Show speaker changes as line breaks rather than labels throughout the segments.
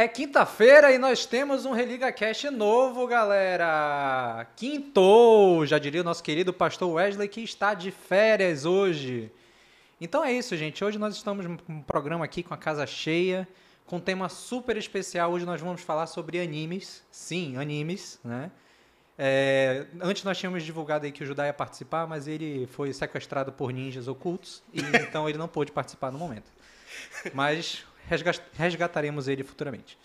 É quinta-feira e nós temos um Religa Cast novo, galera. Quintou, já diria o nosso querido pastor Wesley que está de férias hoje. Então é isso, gente. Hoje nós estamos um programa aqui com a casa cheia, com um tema super especial. Hoje nós vamos falar sobre animes. Sim, animes, né? É, antes nós tínhamos divulgado aí que o Judá ia participar, mas ele foi sequestrado por ninjas ocultos e então ele não pôde participar no momento. Mas resgataremos ele futuramente.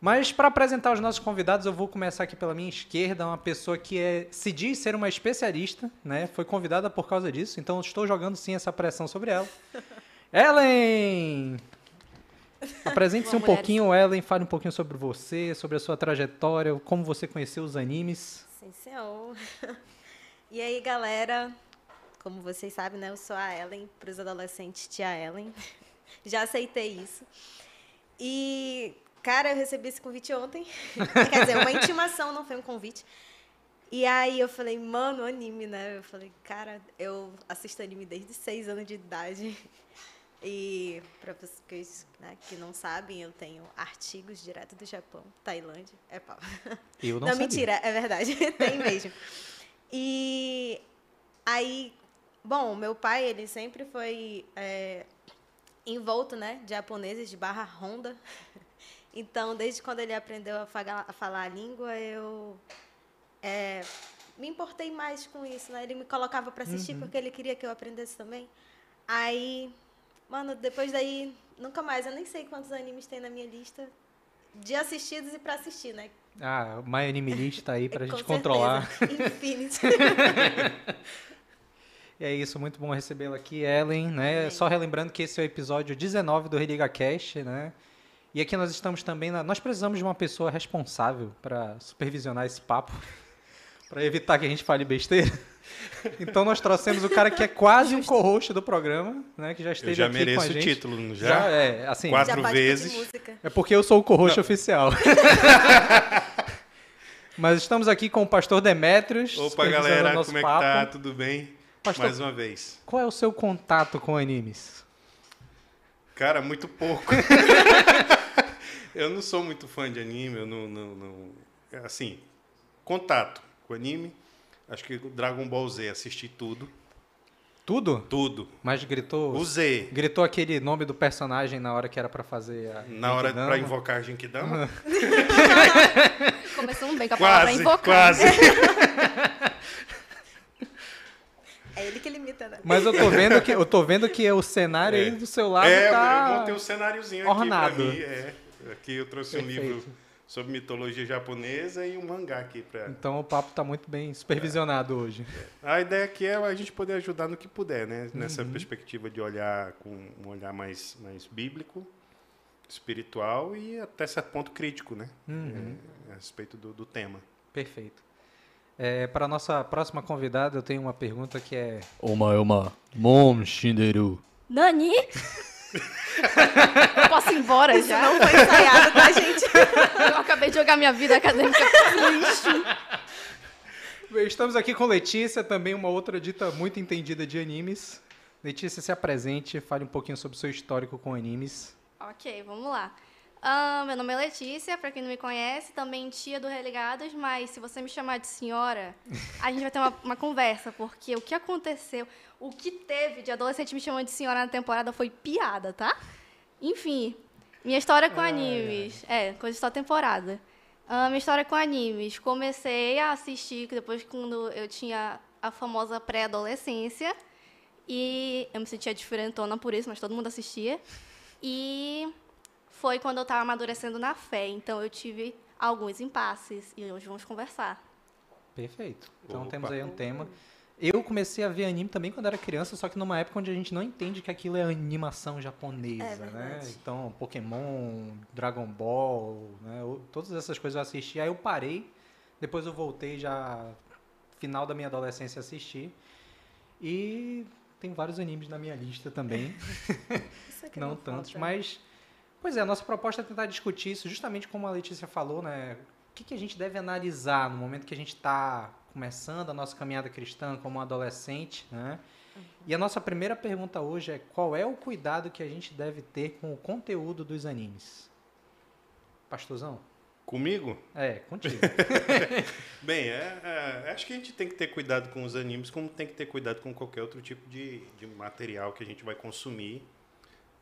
Mas para apresentar os nossos convidados, eu vou começar aqui pela minha esquerda, uma pessoa que é, se diz ser uma especialista, né? Foi convidada por causa disso, então estou jogando sim essa pressão sobre ela. Ellen! Apresente-se um pouquinho, Ellen, fale um pouquinho sobre você, sobre a sua trajetória, como você conheceu os animes.
Sim, senhor. E aí, galera, como vocês sabem, né, eu sou a Ellen, para os adolescentes, tia Ellen. Já aceitei isso. E, cara, eu recebi esse convite ontem. Quer dizer, uma intimação, não foi um convite. E aí eu falei, mano, anime, né? Eu falei, cara, eu assisto anime desde seis anos de idade. E para vocês né, que não sabem, eu tenho artigos direto do Japão, Tailândia. É pau.
Eu não,
não
sabia.
mentira, é verdade. Tem mesmo. E aí, bom, meu pai, ele sempre foi é, envolto, né, de japoneses de barra Honda. Então, desde quando ele aprendeu a falar a, falar a língua, eu é, me importei mais com isso, né? Ele me colocava para assistir
Uhum.
porque ele queria que eu aprendesse também. Aí, mano, depois daí, nunca mais. Eu nem sei quantos animes tem na minha lista de assistidos e para assistir, né?
Ah, o My Anime List tá aí pra gente controlar.
Infinity.
E é isso, muito bom recebê-la aqui, Ellen, né? Só relembrando que esse é o episódio 19 do Religa Cast, né? E aqui nós estamos também na... nós precisamos de uma pessoa responsável para supervisionar esse papo, para evitar que a gente fale besteira. Então nós trouxemos o cara que é quase um co-host do programa, né, que já esteve
já
aqui com
mereço
a
o
gente.
título, não
Já,
já?
é, assim,
Quatro
Já
vezes.
é porque eu sou o co-host oficial. Mas estamos aqui com o pastor Demetrios.
Opa, galera,
o
como é que
papo.
tá? Tudo bem?
Pastor-
Mais uma vez.
Qual é o seu contato com animes?
Cara, muito pouco. eu não sou muito fã de anime, eu não, não, não- é Assim, contato com anime. Acho que Dragon Ball Z, assisti tudo.
Tudo?
Tudo.
Mas gritou.
O Z.
Gritou aquele nome do personagem na hora que era pra fazer a.
Na hora pra invocar a Genkidama.
Começamos bem com a palavra
Quase,
invocar.
quase.
É ele que limita, né?
Mas eu tô vendo que eu tô vendo que o cenário aí do seu lado
é,
tá.
eu montei um cenáriozinho
ornado.
aqui pra mim. É. Aqui eu trouxe um
Perfeito.
livro sobre mitologia japonesa e um mangá aqui pra...
Então o papo tá muito bem supervisionado hoje.
A ideia aqui é a gente poder ajudar no que puder, né? Nessa
Uhum.
perspectiva de olhar com um olhar mais, mais bíblico, espiritual e até certo ponto crítico, né?
Uhum.
É, a respeito do, do tema.
Perfeito. É, para nossa próxima convidada, eu tenho uma pergunta que é.
Oma Oma Mom Shinderu.
Nani? Eu posso ir embora já?
Não foi ensaiado, tá, gente?
Eu acabei de jogar minha vida acadêmica pro lixo.
Estamos aqui com Letícia, também uma outra dita muito entendida de animes. Letícia, se apresente, fale um pouquinho sobre o seu histórico com animes.
Ok, vamos lá. Ah, meu nome é Letícia, pra quem não me conhece, também tia do Religados, mas se você me chamar de senhora, a gente vai ter uma, uma conversa, porque o que aconteceu, o que teve de adolescente me chamando de senhora na temporada foi piada, tá? Enfim, minha história com
Ai,
animes. É, coisa só temporada. Ah, minha história com animes. Comecei a assistir depois quando eu tinha a famosa pré-adolescência. E eu me sentia diferentona por isso, mas todo mundo assistia. E foi quando eu estava amadurecendo na fé. Então eu tive alguns impasses e hoje vamos conversar.
Perfeito. Então
Opa.
temos aí um tema. Eu comecei a ver anime também quando era criança, só que numa época onde a gente não entende que aquilo é animação japonesa,
É
né? Então, Pokémon, Dragon Ball, né? Eu- todas essas coisas eu assisti. Aí eu parei, depois eu voltei já final da minha adolescência a assistir. E tem vários animes na minha lista também.
Isso aqui
não
não
tantos,
falta.
mas pois é, a nossa proposta é tentar discutir isso, justamente como a Letícia falou, né? O que, que a gente deve analisar no momento que a gente está começando a nossa caminhada cristã como adolescente, né? E a nossa primeira pergunta hoje é qual é o cuidado que a gente deve ter com o conteúdo dos animes? Pastorzão?
Comigo?
É, contigo.
Bem, é, é, acho que a gente tem que ter cuidado com os animes, como tem que ter cuidado com qualquer outro tipo de, de material que a gente vai consumir,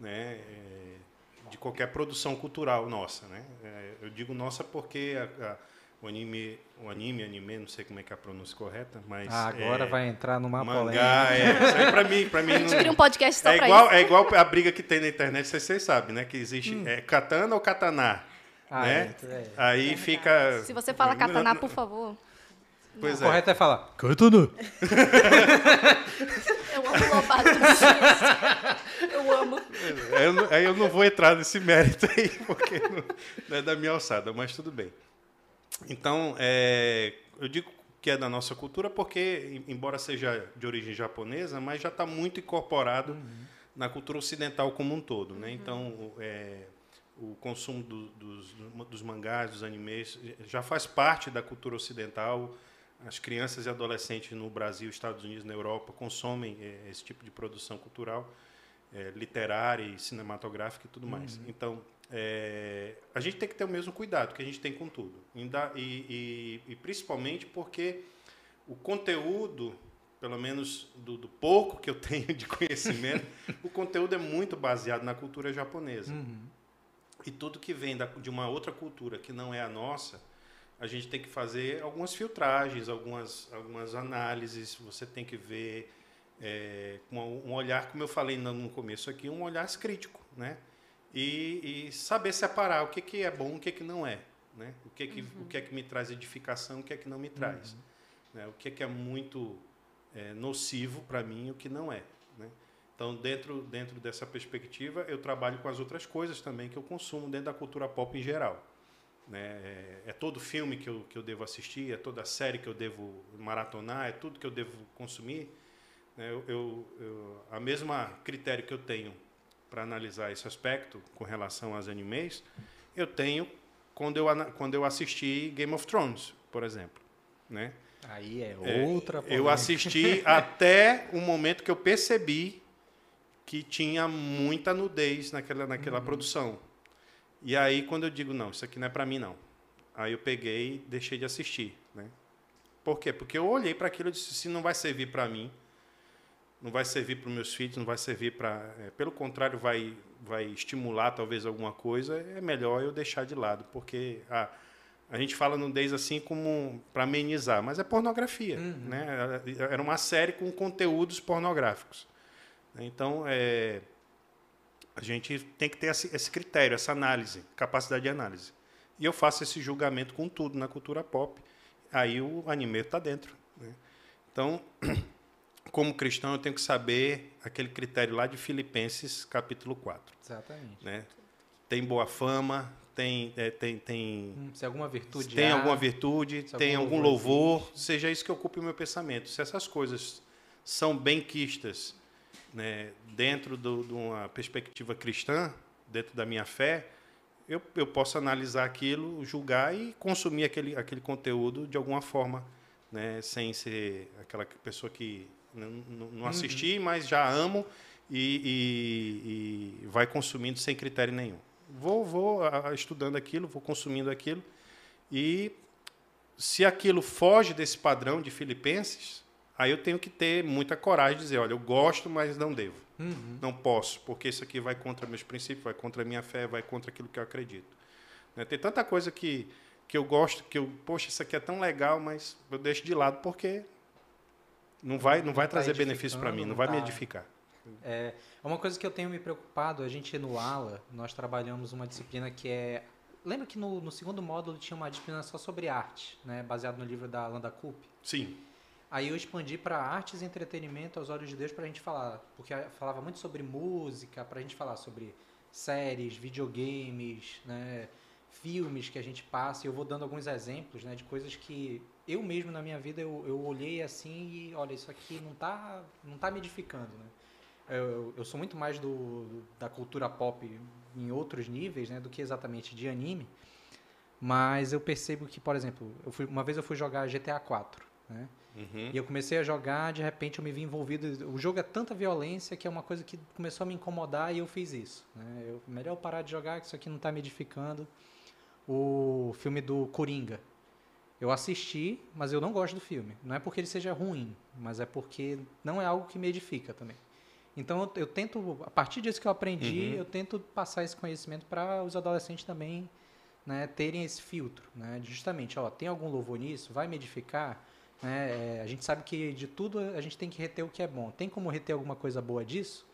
né? é, de qualquer produção cultural nossa, né? É, eu digo nossa porque a- a- o anime, o anime, anime, não sei como é que é a pronúncia correta, mas
Ah, agora
é,
vai entrar numa polêmica.
mangá, é, isso aí pra mim, pra mim
A gente
não-
cria um podcast só
é
pra
igual,
isso.
é igual a briga que tem na internet, vocês, vocês sabem, né? Que existe é, katana ou katana,
Ah,
né?
é, é.
Aí fica...
Se você fala katana, por favor.
Pois
O
é.
correto é falar.
Katana.
Eu amo Lobato. Eu amo.
Aí eu, não- aí eu não vou entrar nesse mérito aí, porque não, não é da minha alçada, mas tudo bem. Então, é, eu digo que é da nossa cultura porque, em- embora seja de origem japonesa, mas já está muito incorporado na cultura ocidental como um todo. Né? Então, o- é, o consumo do- dos, dos mangás, dos animes, já faz parte da cultura ocidental. As crianças e adolescentes no Brasil, Estados Unidos, na Europa, consomem é, esse tipo de produção cultural é, literária e cinematográfica e tudo mais. Então, é, a gente tem que ter o mesmo cuidado que a gente tem com tudo. Ainda- E, e- e principalmente porque o conteúdo, pelo menos do, do pouco que eu tenho de conhecimento, o conteúdo é muito baseado na cultura japonesa. E tudo que vem da- de uma outra cultura que não é a nossa, a gente tem que fazer algumas filtragens, algumas, algumas análises, você tem que ver é, com um olhar, como eu falei no começo aqui, um olhar crítico, né? E, e saber separar o que, que é bom, o que, que não é, né? O que, que, o que é que me traz edificação, o que é que não me traz, né? O que é que é muito é, nocivo para mim, o que não é, né? Então, dentro, dentro dessa perspectiva, eu trabalho com as outras coisas também que eu consumo dentro da cultura pop em geral. Né? É, é todo filme que eu, que eu devo assistir, é toda série que eu devo maratonar, é tudo que eu devo consumir. Né? Eu, eu, eu, a mesma critério que eu tenho para analisar esse aspecto com relação aos animes, eu tenho quando eu, quando eu assisti Game of Thrones, por exemplo. Né?
Aí é
É,
outra
Eu
polêmica.
assisti até o momento que eu percebi que tinha muita nudez naquela, naquela produção. E aí, quando eu digo, não, isso aqui não é para mim, não. Aí eu peguei e deixei de assistir. Né? Por quê? Porque eu olhei para aquilo e disse, se não vai servir para mim, não vai servir para os meus filhos, não vai servir para... é, pelo contrário, vai, vai estimular talvez alguma coisa, é melhor eu deixar de lado, porque... A, a gente fala nudez assim como para amenizar, mas é pornografia. Né? Era uma série com conteúdos pornográficos. Então, é, a gente tem que ter esse, esse critério, essa análise, capacidade de análise. E eu faço esse julgamento com tudo na cultura pop. Aí o anime está dentro. né? Então, como cristão, eu tenho que saber aquele critério lá de Filipenses, capítulo 4.
Exatamente.
Né? Tem boa fama, tem, é, tem, tem
Hum, Se alguma virtude
tem
há,
alguma virtude, tem
algum
algum
louvor
louvor, seja isso que ocupe o meu pensamento. Se essas coisas são bem quistas né, dentro do- de uma perspectiva cristã, dentro da minha fé, eu, eu posso analisar aquilo, julgar e consumir aquele, aquele conteúdo de alguma forma, né, sem ser aquela pessoa que não, não- não assisti, mas já amo e, e- e vai consumindo sem critério nenhum. Vou, vou estudando aquilo, vou consumindo aquilo e se aquilo foge desse padrão de Filipenses, aí eu tenho que ter muita coragem de dizer, olha, eu gosto, mas não devo. Não posso, porque isso aqui vai contra meus princípios, vai contra a minha fé, vai contra aquilo que eu acredito. Né? Tem tanta coisa que, que eu gosto, que eu, poxa, isso aqui é tão legal, mas eu deixo de lado porque não vai, não vai
tá
trazer benefício para mim, não vai me
tá-
edificar.
É uma coisa que eu tenho me preocupado, a gente no ALA, nós trabalhamos uma disciplina que é... Lembra que no, no segundo módulo tinha uma disciplina só sobre arte, né? baseado no livro da Landa Coop?
Sim,
Aí eu expandi para artes e entretenimento aos olhos de Deus para a gente falar, porque falava muito sobre música, para a gente falar sobre séries, videogames, né, filmes que a gente passa. E eu vou dando alguns exemplos, né, de coisas que eu mesmo na minha vida eu, eu olhei assim e olha isso aqui não tá não tá me edificando, né. Eu, eu- sou muito mais do da cultura pop em outros níveis, né, do que exatamente de anime. Mas eu percebo que, por exemplo, eu fui, uma vez eu fui jogar GTA 4, né?
Uhum.
E eu comecei a jogar, de repente eu me vi envolvido. O jogo é tanta violência que é uma coisa que começou a me incomodar e eu fiz isso. Né? Eu, melhor parar de jogar, que isso aqui não está me edificando. o filme do Coringa. Eu assisti, mas eu não gosto do filme. Não é porque ele seja ruim, mas é porque não é algo que me edifica também. Então eu, eu tento, a partir disso que eu aprendi,
Uhum.
eu tento passar esse conhecimento para os adolescentes também né, terem esse filtro. Né, justamente, ó, tem algum louvor nisso? Vai me edificar? Né, é, a gente sabe que de tudo a gente tem que reter o que é bom. Tem como reter alguma coisa boa disso?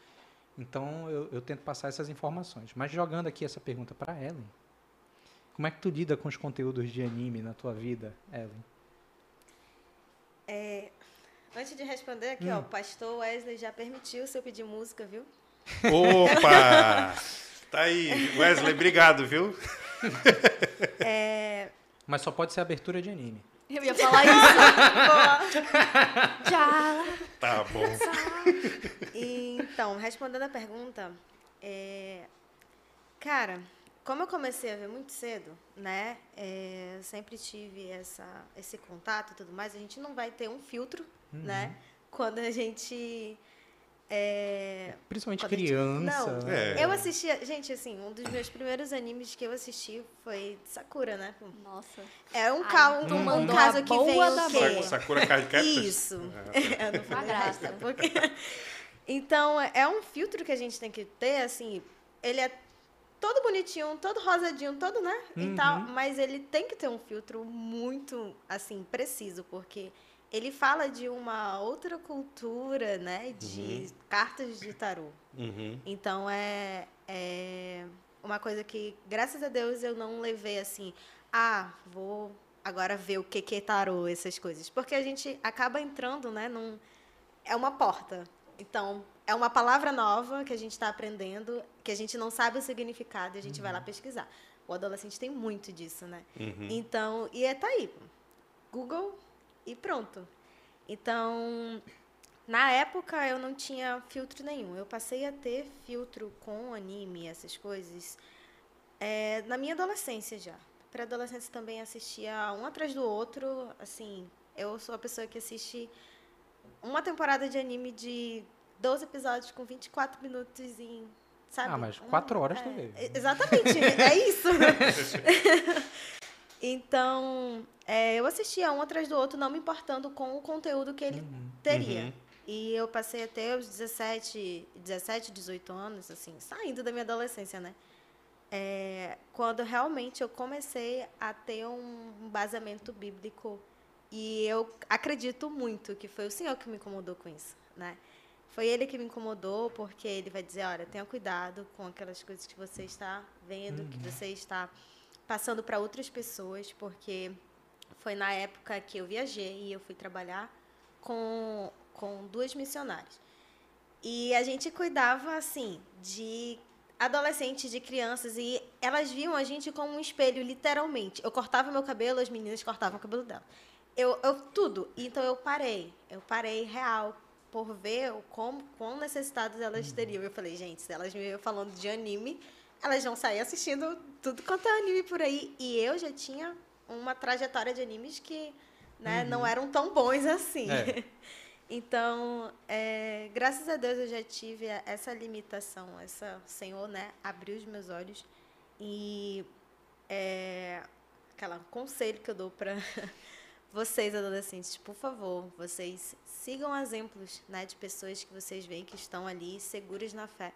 Então eu, eu tento passar essas informações. Mas jogando aqui essa pergunta para Ellen, como é que tu lida com os conteúdos de anime na tua vida, Ellen?
Antes de responder aqui,
Hum.
ó, o pastor Wesley já permitiu se eu pedir música, viu?
Opa! Tá aí. Wesley, obrigado, viu?
Mas só pode ser abertura de anime.
Eu ia falar isso. Já.
Tá bom.
Então, respondendo a pergunta, é, cara, como eu comecei a ver muito cedo, né? é, eu sempre tive essa, esse contato e tudo mais, a gente não vai ter um filtro, né? Quando a gente. é,
Principalmente
Quando a gente-
criança.
Não,
né?
É.
eu assistia. Gente, assim, um dos meus primeiros animes que eu assisti foi Sakura, né?
Nossa.
É um,
Ai,
ca um, um
mandou
caso que vem
da
o quê?
Sakura Card?
Isso.
Ah,
Eu não
Uma
falei
graça.
porque... Então, é um filtro que a gente tem que ter, assim, ele é todo bonitinho, todo rosadinho, todo, né?
Uhum.
E tal, mas ele tem que ter um filtro muito, assim, preciso, porque ele fala de uma outra cultura, né? De cartas de tarô.
Uhum.
Então é, é uma coisa que, graças a Deus, eu não levei assim, ah, vou agora ver o que que é tarô, essas coisas. Porque a gente acaba entrando, né, num... É uma porta. Então, é uma palavra nova que a gente está aprendendo, que a gente não sabe o significado e a gente vai lá pesquisar. O adolescente tem muito disso, né?
Uhum.
Então, e é tá aí. Google e pronto. Então, na época eu não tinha filtro nenhum. Eu passei a ter filtro com anime, essas coisas, é, na minha adolescência já. Para adolescência também assistia um atrás do outro. Assim, eu sou a pessoa que assiste uma temporada de anime de 12 episódios com 24 minutos em. Sabe?
Ah, mas quatro horas
é,
vê.
é, Exatamente, é isso. Então, é, eu assistia um atrás do outro, não me importando com o conteúdo que ele teria.
Uhum.
E eu passei até os 17, 17, 18 anos, assim, saindo da minha adolescência, né? É, quando realmente eu comecei a ter um embasamento bíblico. E eu acredito muito que foi o Senhor que me incomodou com isso, né? Foi ele que me incomodou, porque ele vai dizer, olha, tenha cuidado com aquelas coisas que você está vendo, que você está passando para outras pessoas, porque foi na época que eu viajei e eu fui trabalhar com, com duas missionárias. E a gente cuidava, assim, de adolescentes, de crianças, e elas viam a gente como um espelho, literalmente. Eu cortava meu cabelo, as meninas cortavam o cabelo dela. Eu, eu tudo. Então eu parei. Eu parei real por ver o como, quão necessitadas elas teriam. Eu falei, gente, se elas me veem falando de anime, elas vão sair assistindo tudo quanto é anime por aí. E eu já tinha uma trajetória de animes que né, não eram tão bons assim.
É.
Então, é, graças a Deus eu já tive essa limitação, essa o Senhor, né, abriu os meus olhos e é, aquela conselho que eu dou para vocês adolescentes, por favor, vocês sigam exemplos, né, de pessoas que vocês veem que estão ali seguras na fé.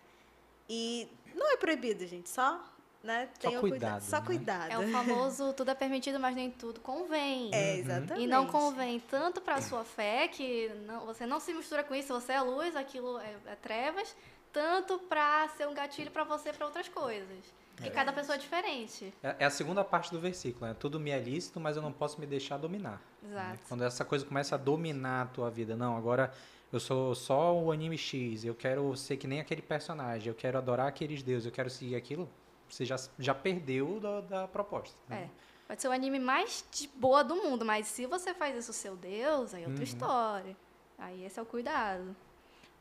E não é proibido, gente, só, né,
Só
tenham
cuidado,
Só
né?
cuidado.
É o famoso tudo é permitido, mas nem tudo convém.
É, exatamente.
E não convém tanto para a sua fé, que não- você não se mistura com isso, você é luz, aquilo é, é trevas, tanto para ser um gatilho para você para outras coisas. E cada pessoa é diferente.
É, é a segunda parte do versículo, né? Tudo me é lícito, mas eu não posso me deixar dominar. né?
Exato.
Quando essa coisa começa a dominar a tua vida. Não, agora eu sou só o anime X, eu quero ser que nem aquele personagem, eu quero adorar aqueles deuses, eu quero seguir aquilo. Você já, já perdeu da, da proposta. né?
É. Pode ser o anime mais de boa do mundo, mas se você faz isso seu Deus, aí é outra história. Aí esse é o cuidado.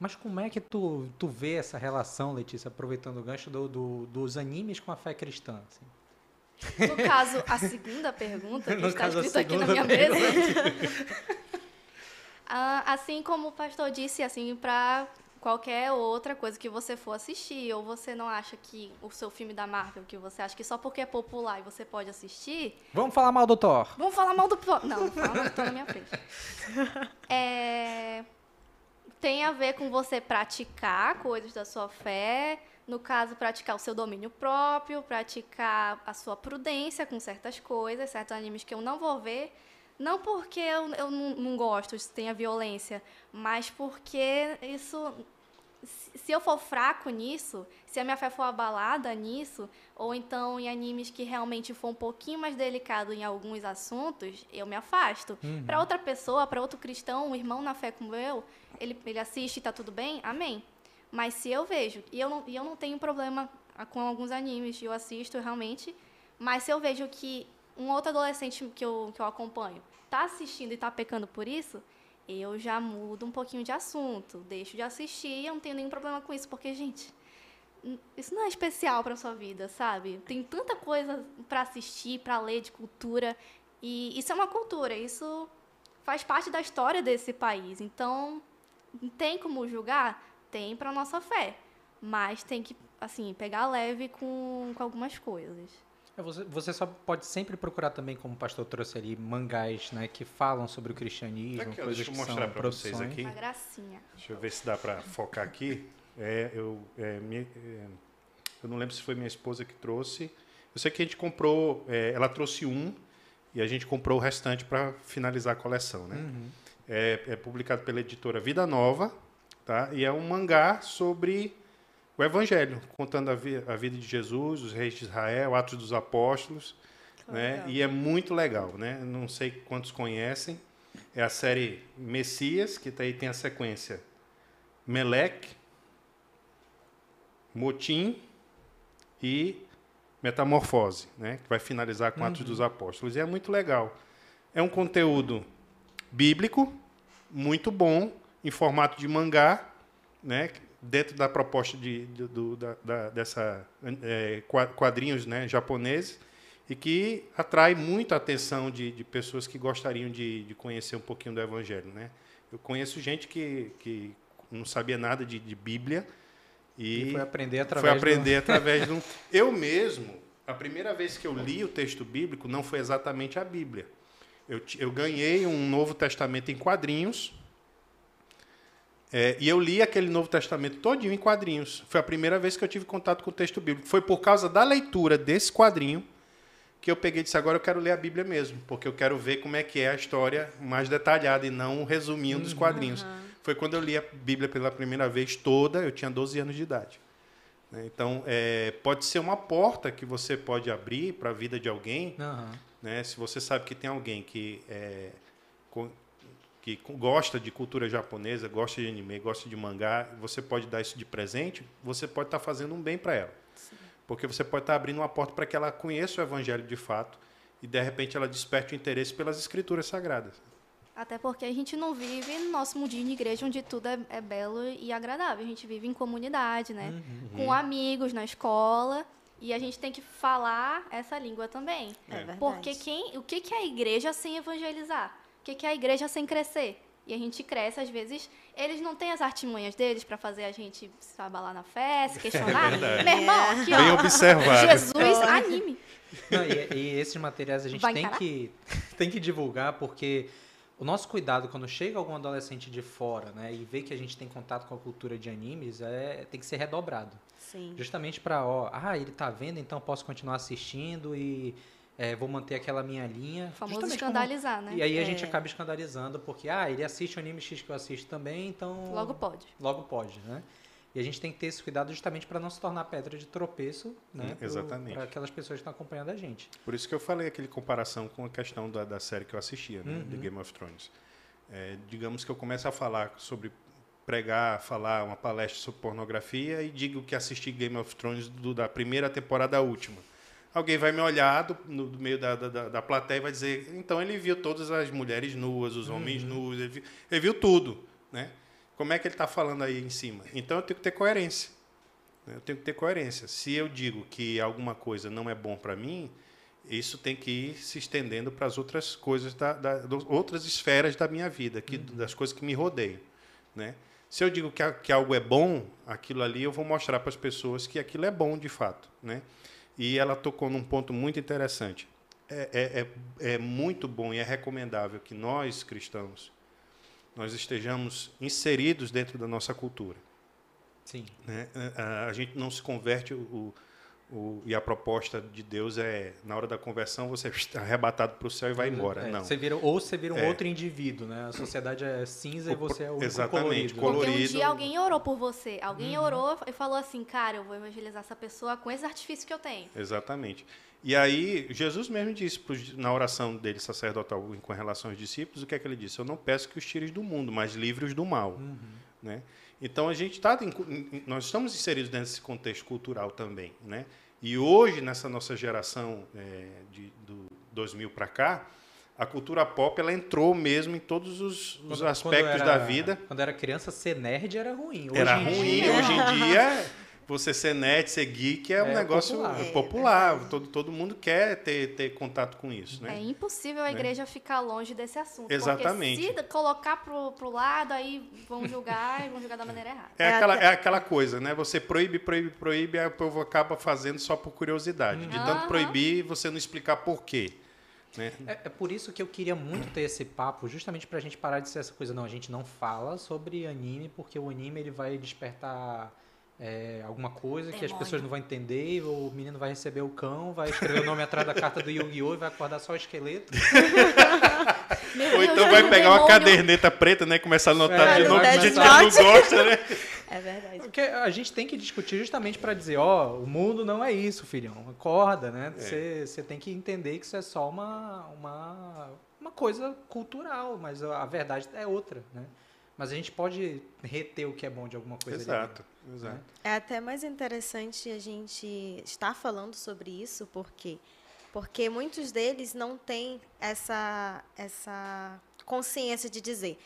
Mas como é que tu, tu vê essa relação, Letícia, aproveitando o gancho do, do- dos animes com a fé cristã? assim?
No caso, a segunda pergunta que
No
está escrita aqui na minha mesa. Ah, assim como o pastor disse, assim, para qualquer outra coisa que você for assistir, ou você não acha que o seu filme da Marvel, que você acha que só porque é popular e você pode assistir,
Vamos falar mal do Thor.
Vamos falar mal do Thor. Não, não fala mal do Thor na minha frente. É, tem a ver com você praticar coisas da sua fé. No caso, praticar o seu domínio próprio, praticar a sua prudência com certas coisas, certos animes que eu não vou ver. Não porque eu, eu não, não gosto se tenha violência, mas porque isso se eu for fraco nisso, se a minha fé for abalada nisso, ou então em animes que realmente for um pouquinho mais delicado em alguns assuntos, eu me afasto. Para outra pessoa, para outro cristão, um irmão na fé como eu, ele, ele assiste e tá tudo bem, amém. Mas se eu vejo, e eu não, e eu não tenho problema com alguns animes, eu assisto realmente, mas se eu vejo que um outro adolescente que eu, que eu acompanho tá assistindo e tá pecando por isso, eu já mudo um pouquinho de assunto, deixo de assistir eu não tenho nenhum problema com isso, porque, gente, isso não é especial para sua vida, sabe? Tem tanta coisa para assistir, para ler de cultura, e isso é uma cultura, isso faz parte da história desse país. Então, tem como julgar? Tem para nossa fé, mas tem que, assim, pegar leve com, com algumas coisas.
É, Você, você só pode sempre procurar também, como o pastor trouxe ali, mangás, né, que falam sobre o cristianismo,
Aqui,
coisas
deixa eu mostrar para vocês aqui.
Uma gracinha.
Deixa eu ver se dá para focar aqui. É, eu, é, me- é, eu não lembro se foi minha esposa que trouxe. Eu sei que a gente comprou, é, ela trouxe um e a gente comprou o restante para finalizar a coleção, né? É, é publicado pela editora Vida Nova, tá? E é um mangá sobre o Evangelho, contando a, vi- a vida de Jesus, os reis de Israel, Atos dos Apóstolos, né? E é muito legal, né? Não sei quantos conhecem. É a série Messias, que tá aí tem a sequência Meleque, Motim e Metamorfose, né? que vai finalizar com Atos dos Apóstolos. E é muito legal. É um conteúdo bíblico, muito bom, em formato de mangá, né? Dentro da proposta de, de- do- da, da- dessa é, qua- quadrinhos né? japoneses, e que atrai muito a atenção de, de pessoas que gostariam de, de conhecer um pouquinho do Evangelho. Né? Eu conheço gente que, que não sabia nada de, de Bíblia
E
e,
foi aprender através
foi
do-
aprender através de um. Eu mesmo, a primeira vez que eu li o texto bíblico não foi exatamente a Bíblia. Eu, eu ganhei um Novo Testamento em quadrinhos. É, e eu li aquele Novo Testamento todinho em quadrinhos. Foi a primeira vez que eu tive contato com o texto bíblico. Foi por causa da leitura desse quadrinho que eu peguei e disse, agora eu quero ler a Bíblia mesmo, porque eu quero ver como é que é a história mais detalhada e não um resuminho dos quadrinhos. Foi quando eu li a Bíblia pela primeira vez toda, eu tinha 12 anos de idade. né? Então, é, pode ser uma porta que você pode abrir para a vida de alguém,
Aham.
né? Se você sabe que tem alguém que é, que gosta de cultura japonesa, gosta de anime, gosta de mangá, você pode dar isso de presente, você pode estar fazendo um bem para ela. Porque você pode estar abrindo uma porta para que ela conheça o evangelho de fato e de repente ela desperte o interesse pelas escrituras sagradas.
Até porque a gente não vive no nosso mundinho de igreja onde tudo é, é belo e agradável. A gente vive em comunidade, né? Com amigos na escola. E a gente tem que falar essa língua também.
É verdade.
Porque quem, o que, que é a igreja sem evangelizar? O que, que é a igreja sem crescer? E a gente cresce, às vezes, eles não têm as artimanhas deles para fazer a gente se abalar na fé, se questionar. Meu irmão, aqui, ó.
Bem observado.
Jesus, anime.
Não, e, e esses materiais a gente
Vai
tem
encarar?
que, tem que divulgar porque o nosso cuidado quando chega algum adolescente de fora, né, e vê que a gente tem contato com a cultura de animes, é, tem que ser redobrado.
Sim.
Justamente para, ó, ah, ele tá vendo, então eu posso continuar assistindo e é, vou manter aquela minha linha.
O famoso
Justamente como-
escandalizar, né?
E aí a
É.
gente acaba escandalizando, porque, ah, ele assiste o anime X que eu assisto também, então...
Logo pode.
Logo pode, né? E a gente tem que ter esse cuidado justamente para não se tornar pedra de tropeço, né?
Hum, exatamente.
Para aquelas pessoas que estão acompanhando a gente.
Por isso que eu falei aquele comparação com a questão da, da série que eu assistia, né,
Uhum.
de Game of Thrones. É, digamos que eu começo a falar sobre pregar, falar uma palestra sobre pornografia e digo que assisti Game of Thrones do- da primeira temporada à última. Alguém vai me olhar do, no meio da, da, da- plateia e vai dizer, então ele viu todas as mulheres nuas, os homens nus, ele viu, ele viu tudo, né? Como é que ele está falando aí em cima? Então eu tenho que ter coerência. né? Eu tenho que ter coerência. Se eu digo que alguma coisa não é bom para mim, isso tem que ir se estendendo para as outras coisas, da, da- outras esferas da minha vida, que, das coisas que me rodeiam. Né? Se eu digo que, que algo é bom, aquilo ali eu vou mostrar para as pessoas que aquilo é bom de fato, né? E ela tocou num ponto muito interessante. É, é, é, é muito bom e é recomendável que nós cristãos nós estejamos inseridos dentro da nossa cultura.
Sim.
né? A, a gente não se converte o, o- e a proposta de Deus é na hora da conversão você é arrebatado para o céu e vai embora.
É,
não.
Você vira, ou você vira um
É.
outro indivíduo, né? A sociedade é cinza e você é o
Exatamente,
colorido.
colo-
Porque um
colorido.
dia alguém orou por você. Alguém
Uhum.
orou e falou assim, cara, eu vou evangelizar essa pessoa com esse artifício que eu tenho.
Exatamente. E aí, Jesus mesmo disse pros- na oração dele sacerdotal com relação aos discípulos, o que é que ele disse? Eu não peço que os tires do mundo, mas livre-os do mal. Né? Então, a gente tá, em- nós estamos inseridos nesse contexto cultural também. Né? E hoje, nessa nossa geração é, de, do 2000 para cá, a cultura pop ela entrou mesmo em todos os, os
Quando-
aspectos
quando
da
era-
vida.
Quando era criança, ser nerd era ruim. Hoje
Era ruim.
dia-
Hoje em dia, você ser nerd, ser geek é um
É
negócio
popular.
popular.
É,
todo, todo mundo quer ter, ter contato com isso,
É
né?
impossível a igreja ficar longe desse assunto.
Exatamente.
Porque se colocar pro, pro lado, aí vão julgar e vão julgar da maneira errada.
É,
É
aquela,
até-
é aquela coisa, né? Você proíbe, proíbe, proíbe, aí o povo acaba fazendo só por curiosidade. De tanto proibir, você não explicar por quê. Né?
É, é por isso que eu queria muito ter esse papo, justamente pra gente parar de ser essa coisa. Não, a gente não fala sobre anime, porque o anime ele vai despertar é, alguma coisa que as
Demônio.
pessoas não vão entender, o menino vai receber o cão, vai escrever o nome atrás da carta do Yu-Gi-Oh! e vai acordar só o esqueleto.
Ou então
é
vai pegar uma
demônio.
caderneta preta, né? Começar a anotar
É,
de
no
novo, de
Death
gente que não gosta, né?
É verdade.
Porque a gente tem que discutir justamente pra dizer, ó, o mundo não é isso, filhão. Acorda, né?
É.
Você você tem que entender que isso é só uma, uma, uma coisa cultural, mas a a verdade é outra, né? Mas a gente pode reter o que é bom de alguma coisa. ali,
Exato,
né?
exato.
É até mais interessante a gente estar falando sobre isso, porque porque muitos deles não têm essa essa consciência de dizer,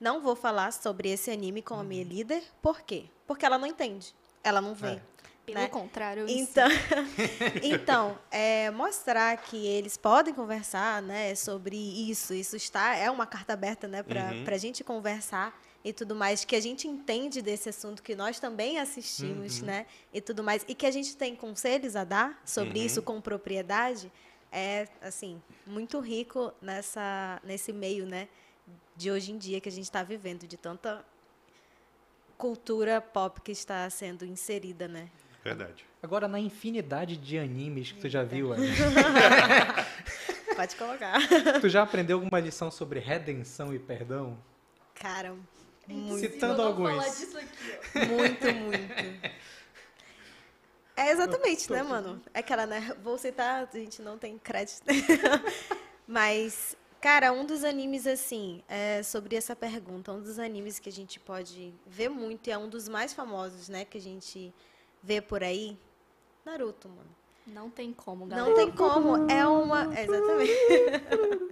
não vou falar sobre esse anime com a minha líder, por quê? Porque ela não entende, ela não vê.
É.
Pelo
né?
contrário, eu
Então, então é, mostrar que eles podem conversar, né, sobre isso. Isso está é uma carta aberta, né, para
Uhum.
a gente conversar e tudo mais, que a gente entende desse assunto que nós também assistimos,
Uhum.
né, e tudo mais, e que a gente tem conselhos a dar sobre
Uhum.
isso com propriedade, é assim muito rico nessa nesse meio, né, de hoje em dia que a gente está vivendo, de tanta cultura pop que está sendo inserida, né?
Verdade.
Agora, na infinidade de animes que tu já viu, Ellen,
Pode colocar.
tu já aprendeu alguma lição sobre redenção e perdão?
Cara, muito,
Citando alguns.
muito, muito. É exatamente, né, mano? É aquela, né? Vou citar, a gente não tem crédito. Mas, cara, um dos animes, assim, é sobre essa pergunta, um dos animes que a gente pode ver muito, e é um dos mais famosos, né, que a gente vê por aí, Naruto, mano.
Não tem como, galera.
Não tem como. É uma. é, exatamente.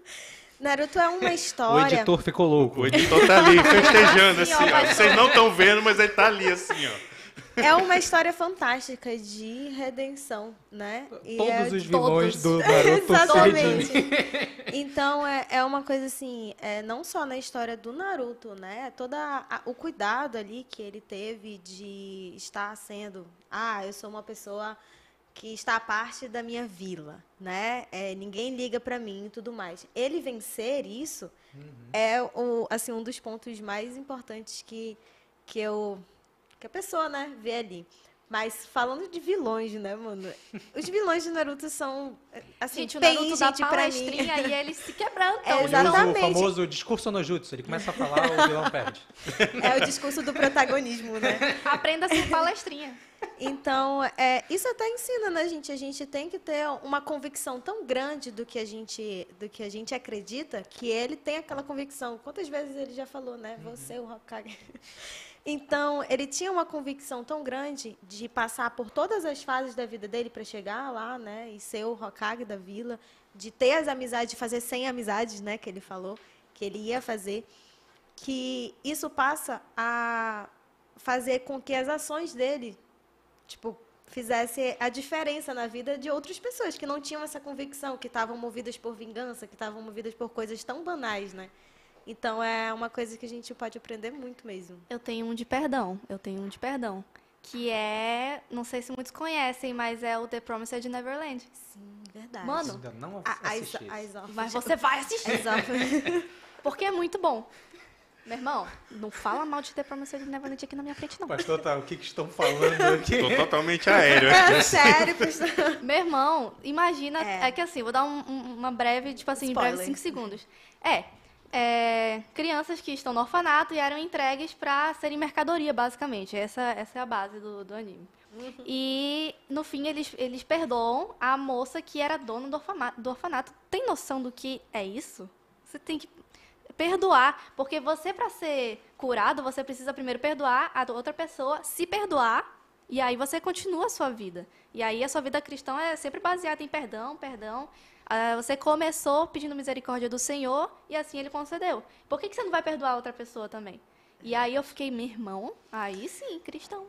Naruto é uma
O
história.
editor ficou louco.
O editor tá ali festejando
Assim, ó,
Vocês não estão vendo, mas ele tá ali assim, ó.
É uma história fantástica de redenção, né? E
Todos
é-
os vilões
todos.
do Naruto
Exatamente. Então, é, é uma coisa assim, é, não só na história do Naruto, né? Todo o cuidado ali que ele teve de estar sendo, ah, eu sou uma pessoa que está à parte da minha vila, né? É, ninguém liga pra mim e tudo mais. Ele vencer isso é o, assim, um dos pontos mais importantes que, que eu que a pessoa, né, vê ali. Mas falando de vilões, né, mano? Os vilões de Naruto são assim,
Gente, o Naruto dá
gente, pra mim.
palestrinha e ele se quebranta.
É, Exatamente.
o famoso discurso no jutsu. Ele começa a falar, o vilão perde.
É o discurso do protagonismo, né?
Aprenda a ser palestrinha.
Então, é, isso até ensina, né, gente? A gente tem que ter uma convicção tão grande do que a gente, do que a gente acredita, que ele tem aquela convicção. Quantas vezes ele já falou, né? Você, o Hokage. Então, ele tinha uma convicção tão grande de passar por todas as fases da vida dele para chegar lá, né? E ser o Hokage da vila, de ter as amizades, de fazer 100 amizades, né? Que ele falou que ele ia fazer. Que isso passa a fazer com que as ações dele tipo, fizesse a diferença na vida de outras pessoas que não tinham essa convicção, que estavam movidas por vingança, que estavam movidas por coisas tão banais, né? Então é uma coisa que a gente pode aprender muito mesmo.
Eu tenho um de perdão. Eu tenho um de perdão. Que é. Não sei se muitos conhecem, mas é o The Promised Neverland.
Sim, verdade.
Mano,
Ainda não
a, a,
assisti.
Iso- a Isof-
Mas você vai assistir. Porque é muito bom. Meu irmão, não fala mal de The Promised Neverland aqui na minha frente, não.
Pastor, tá, o que, que estão falando aqui?
Tô totalmente aéreo.
É sério, pastor.
Meu irmão, imagina.
É.
É, que assim, vou dar um- um- uma breve, tipo assim,
Spoiler.
breve 5 segundos. É, é, Crianças que estão no orfanato e eram entregues para serem mercadoria, basicamente. Essa, essa é a base do, do anime. E no fim eles, eles perdoam a moça que era dona do orfanato, do orfanato. Tem noção do que é isso? Você tem que perdoar, porque você para ser curado, você precisa primeiro perdoar a outra pessoa, se perdoar, e aí você continua a sua vida. E aí a sua vida cristã é sempre baseada em perdão, perdão. Ah, você começou pedindo misericórdia do Senhor e assim ele concedeu. Por que, que você não vai perdoar a outra pessoa também? E aí eu fiquei, meu irmão, aí sim, cristão.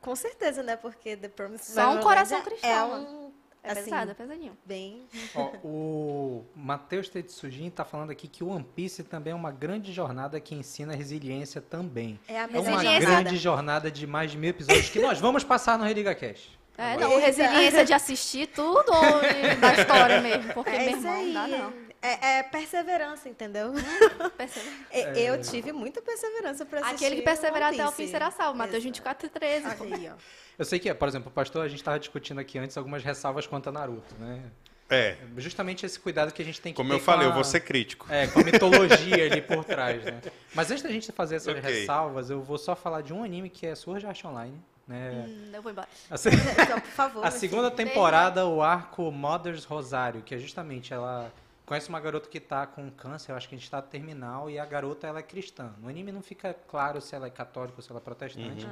Com certeza, né? Porque The Promised
Só um coração
é-
cristão,
É um...
É
assim,
pesado, é pesadinho.
bem...
Ó, o Matheus Tetsujin tá falando aqui que o One Piece também é uma grande jornada que ensina resiliência também.
É a
É uma grande jornada de mais de mil episódios que nós vamos passar no Religa Cash.
É, não, resiliência de assistir tudo ou da história mesmo? Porque,
É
meu
isso
irmão,
aí.
não dá não.
É, é perseverança, entendeu?
Percebe?
E- Eu tive muita perseverança pra assistir
Aquele que perseverar até o fim será salvo. Mateus
Exato.
24 e 13. pô.
Olha aí, ó.
Eu sei que, por exemplo, o pastor, a gente estava discutindo aqui antes algumas ressalvas quanto a Naruto, né?
É,
Justamente esse cuidado que a gente tem que
como
ter
eu falei,
com
eu
a-
vou ser crítico.
É, com a mitologia ali por trás, né? Mas antes da gente fazer essas
Ok.
ressalvas, eu vou só falar de um anime que é Sword Art Online. Né?
Hum, eu vou embora.
A, se-
Então, por favor.
a
meu
segunda
filho.
temporada, o arco Mother's Rosário, que é justamente ela conhece uma garota que tá com câncer, eu acho que a gente tá terminal, e a garota ela é cristã. No anime não fica claro se ela é católica ou se ela é protestante,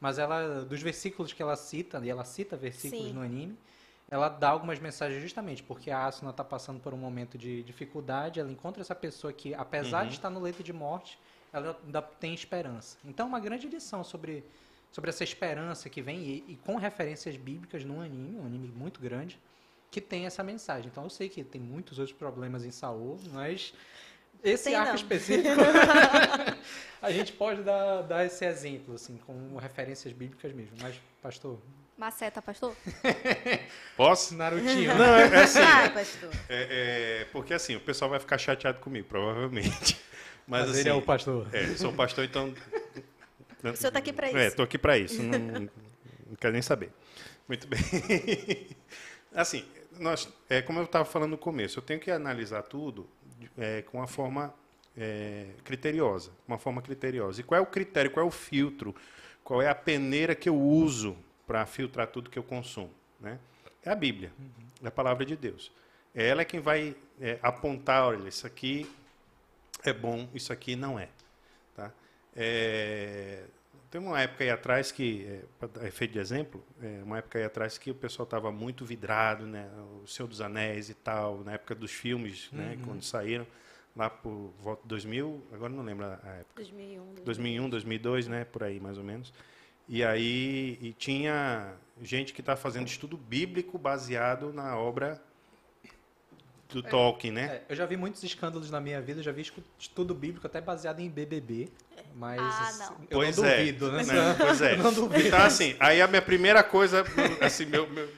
mas ela dos versículos que ela cita, e ela cita versículos
Sim.
no anime, ela dá algumas mensagens justamente porque a Asuna está passando por um momento de dificuldade, ela encontra essa pessoa que, apesar
Uhum.
de estar no leito de morte, ela ainda tem esperança. Então, uma grande lição sobre, sobre essa esperança que vem, e, e com referências bíblicas no anime, um anime muito grande, que tem essa mensagem. Então, eu sei que tem muitos outros problemas em Saul, mas esse
Tem
arco
não.
específico, a gente pode dar, dar esse exemplo, assim, com referências bíblicas mesmo. Mas, pastor,
Maceta, pastor?
Posso?
Narutinho.
Não, é, é assim.
Ah, pastor.
É, é, porque assim, o pessoal vai ficar chateado comigo, provavelmente. Mas,
Mas
assim,
ele é o pastor.
É, eu sou pastor, então.
O senhor tá aqui pra
É,
isso.
tô aqui para isso. Não, não quero nem saber. Muito bem. Assim, nós, é, como eu estava falando no começo, eu tenho que analisar tudo é, com uma forma é, criteriosa. Uma forma criteriosa. E qual é o critério, qual é o filtro, qual é a peneira que eu uso para filtrar tudo que eu consumo? Né? É a Bíblia, é a palavra de Deus. É ela quem vai é, apontar, olha, isso aqui é bom, isso aqui não é. É, tem uma época aí atrás que, é, pra dar efeito de exemplo, é, uma época aí atrás que o pessoal estava muito vidrado, né, o Senhor dos Anéis e tal, na época dos filmes, né, quando saíram, lá por volta de 2000, agora não lembro a época,
2001.
2001, 2002, né, por aí mais ou menos. E aí e tinha gente que está fazendo estudo bíblico baseado na obra do Tolkien, né?
É, eu já vi muitos escândalos na minha vida, já vi estudo bíblico até baseado em BBB, mas
Ah, não.
eu
Pois
não
é.
duvido, né?
Né? Pois é.
Eu não duvido.
Então, assim, aí a minha primeira coisa, assim, meu, meu,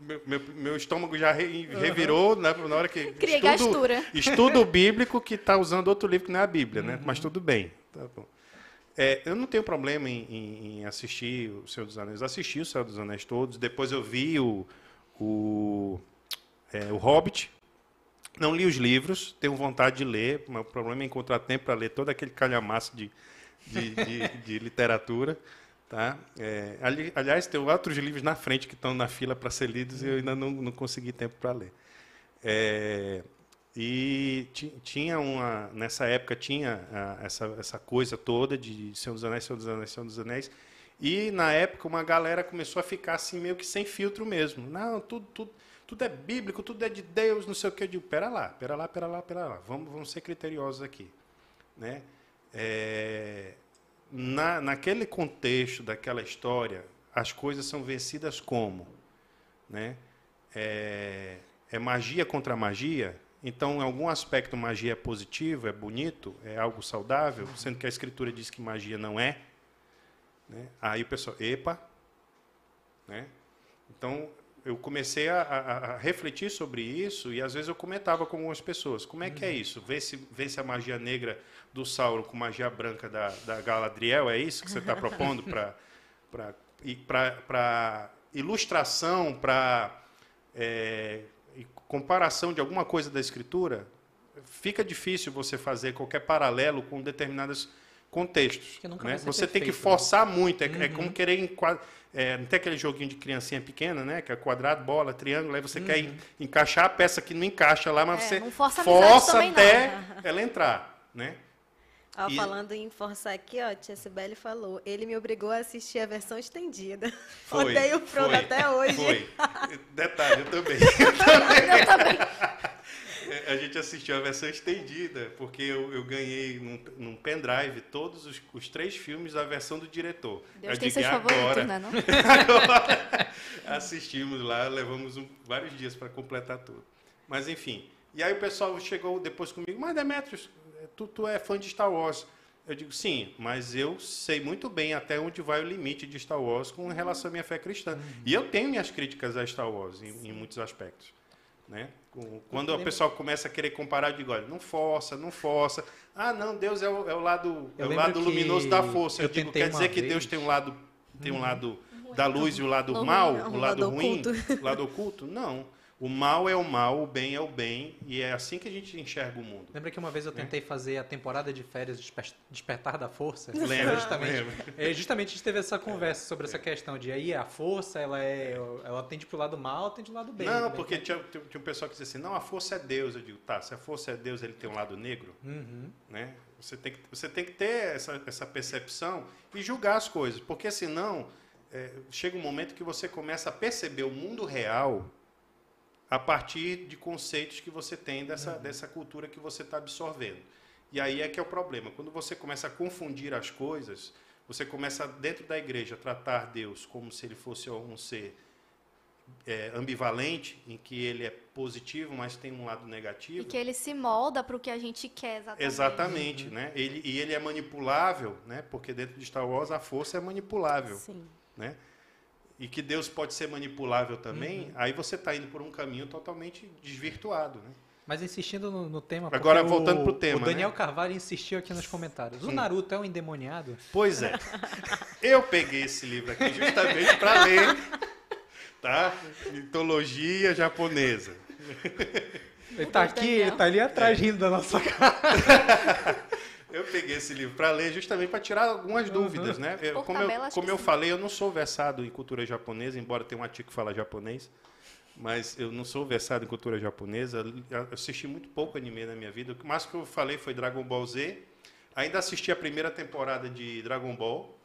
meu, meu- meu estômago já re- revirou né, na hora que.
Criei
estudo,
gastura.
estudo bíblico que está usando outro livro que não é a Bíblia,
Uhum.
né? Mas tudo bem. Tá bom. É, eu não tenho problema em, em- em assistir o Senhor dos Anéis. Assisti o Senhor dos Anéis todos. Depois eu vi o, o, é, o Hobbit. Não li os livros, tenho vontade de ler, mas o problema é encontrar tempo para ler todo aquele calhamaço de, de, de- de literatura. Tá? É, ali- aliás, tem outros livros na frente que estão na fila para ser lidos e eu ainda não, não consegui tempo para ler. É, e ti- tinha uma, nessa época tinha ah, essa, essa coisa toda de Senhor dos Anéis, Senhor dos Anéis, Senhor dos Anéis. E na época uma galera começou a ficar assim meio que sem filtro mesmo. Não, tudo, tudo, tudo é bíblico, tudo é de Deus, não sei o que. Eu digo, pera lá, pera lá, pera lá, pera lá. Vamos, vamos ser criteriosos aqui. Né? É, na, naquele contexto daquela história, as coisas são vencidas como? Né? É, é magia contra magia? Então, em algum aspecto, magia é positivo, é bonito, é algo saudável, sendo que a escritura diz que magia não é. Né? Aí o pessoal, epa. Né? Então, eu comecei a, a, a, refletir sobre isso e às vezes eu comentava com algumas pessoas. Como é que é isso? Vê se, vê se a magia negra do Sauron com magia branca da, da Galadriel, é isso que você está propondo para ilustração, para é, comparação de alguma coisa da escritura? Fica difícil você fazer qualquer paralelo com determinados contextos. Né? Você perfeito, tem que né? forçar né? muito, é, uhum. é como uhum. querer enquadrar é, não tem aquele joguinho de criancinha pequena, né? Que é quadrado, bola, triângulo, aí você uhum. quer encaixar a peça que não encaixa lá, mas é, você força, força até não. ela entrar, né?
Ó, e... Falando em forçar aqui, ó, Tia Sibeli falou, ele me obrigou a assistir a versão estendida. Foi, Odeio o Frodo até hoje. Foi.
Detalhe, eu também. Eu também. eu também. a gente assistiu a versão estendida, porque eu, eu ganhei num, num, pendrive todos os, os, três filmes da versão do diretor.
Deus eu tem seus agora, né, não?
agora assistimos lá, levamos um, vários dias para completar tudo. Mas enfim. E aí o pessoal chegou depois comigo, mas Demetrius, tu, tu é fã de Star Wars. Eu digo, sim, mas eu sei muito bem até onde vai o limite de Star Wars com relação à minha fé cristã. Uhum. E eu tenho minhas críticas a Star Wars em, em muitos aspectos. Né? Quando o pessoal começa a querer comparar, eu digo, olha, não força, não força. Ah, não, Deus é o, é o lado, é o lado luminoso da força. Eu, eu digo, quer dizer vez. que Deus tem um lado, tem um lado da luz e o lado mal, o lado ruim, o lado oculto? Não. O mal é o mal, o bem é o bem, e é assim que a gente enxerga o mundo.
Lembra que uma vez eu tentei é. fazer a temporada de férias Despertar da Força?
Lembra?
Justamente, lembra. É, justamente a gente teve essa conversa sobre essa questão de aí a força, ela é, ela tende pro lado mal, tende pro lado bem.
Não, porque tinha, tinha um pessoal que dizia assim, não, a força é Deus. Eu digo, tá, se a força é Deus, ele tem um lado negro, uhum. né? Você tem, que, você tem que ter essa, essa percepção e julgar as coisas, porque senão é, chega um momento que você começa a perceber o mundo real a partir de conceitos que você tem dessa, uhum. dessa cultura que você está absorvendo. E aí é que é o problema. Quando você começa a confundir as coisas, você começa, dentro da igreja, a tratar Deus como se ele fosse um ser é, ambivalente, em que ele é positivo, mas tem um lado negativo.
E que ele se molda para o que a gente quer exatamente.
Exatamente, uhum. né? Ele, e ele é manipulável, né? Porque dentro de Star Wars a força é manipulável, Sim. né? E que Deus pode ser manipulável também, uhum. aí você está indo por um caminho totalmente desvirtuado. Né?
Mas insistindo no, no tema.
Agora, voltando para o tema.
O Daniel
né?
Carvalho insistiu aqui nos comentários. O hum. Naruto é um endemoniado?
Pois é. Eu peguei esse livro aqui justamente para ler tá? mitologia japonesa.
Ele está aqui, ele está ali atrás é. rindo da nossa cara.
Eu peguei esse livro para ler justamente para tirar algumas uhum. dúvidas, né? Eu, como eu, como eu falei, eu não sou versado em cultura japonesa, embora tenha um artigo que fala japonês, mas eu não sou versado em cultura japonesa. Eu assisti muito pouco anime na minha vida. O mais que eu falei foi Dragon Ball Z. Ainda assisti a primeira temporada de Dragon Ball.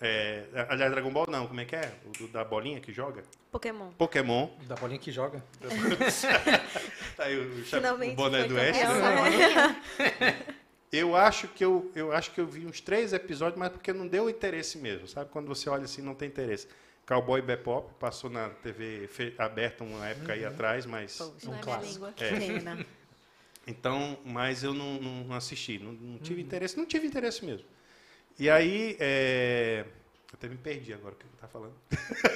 É, aliás, Dragon Ball não, como é que é? O do, da bolinha que joga?
Pokémon.
Pokémon.
Da bolinha que joga.
tá aí o, o boné do Oeste. Né? Eu acho que eu, eu acho que eu vi uns três episódios, mas porque não deu interesse mesmo, sabe? Quando você olha assim, não tem interesse. Cowboy Bebop passou na TV aberta uma época uhum. aí atrás, mas
Poxa, um é clássico. É.
Então, mas eu não, não assisti, não, não tive uhum. interesse, não tive interesse mesmo. E aí, é, eu até me perdi agora o que tá falando.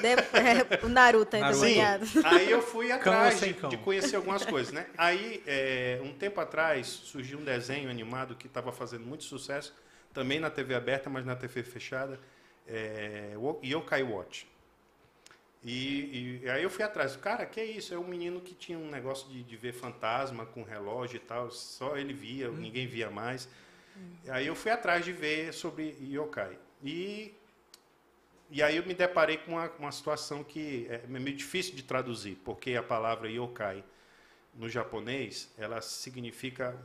É, o Naruto ainda Sim,
aí eu fui atrás de, de, conhecer algumas coisas, né? Aí, é, um tempo atrás, surgiu um desenho animado que estava fazendo muito sucesso, também na TV aberta, mas na TV fechada, é, Yokai Watch. E, e, aí eu fui atrás. Cara, que é isso? É um menino que tinha um negócio de, de ver fantasma com relógio e tal. Só ele via, hum. ninguém via mais. Hum. Aí eu fui atrás de ver sobre yokai. E e aí eu me deparei com uma, uma situação que é meio difícil de traduzir, porque a palavra yokai no japonês ela significa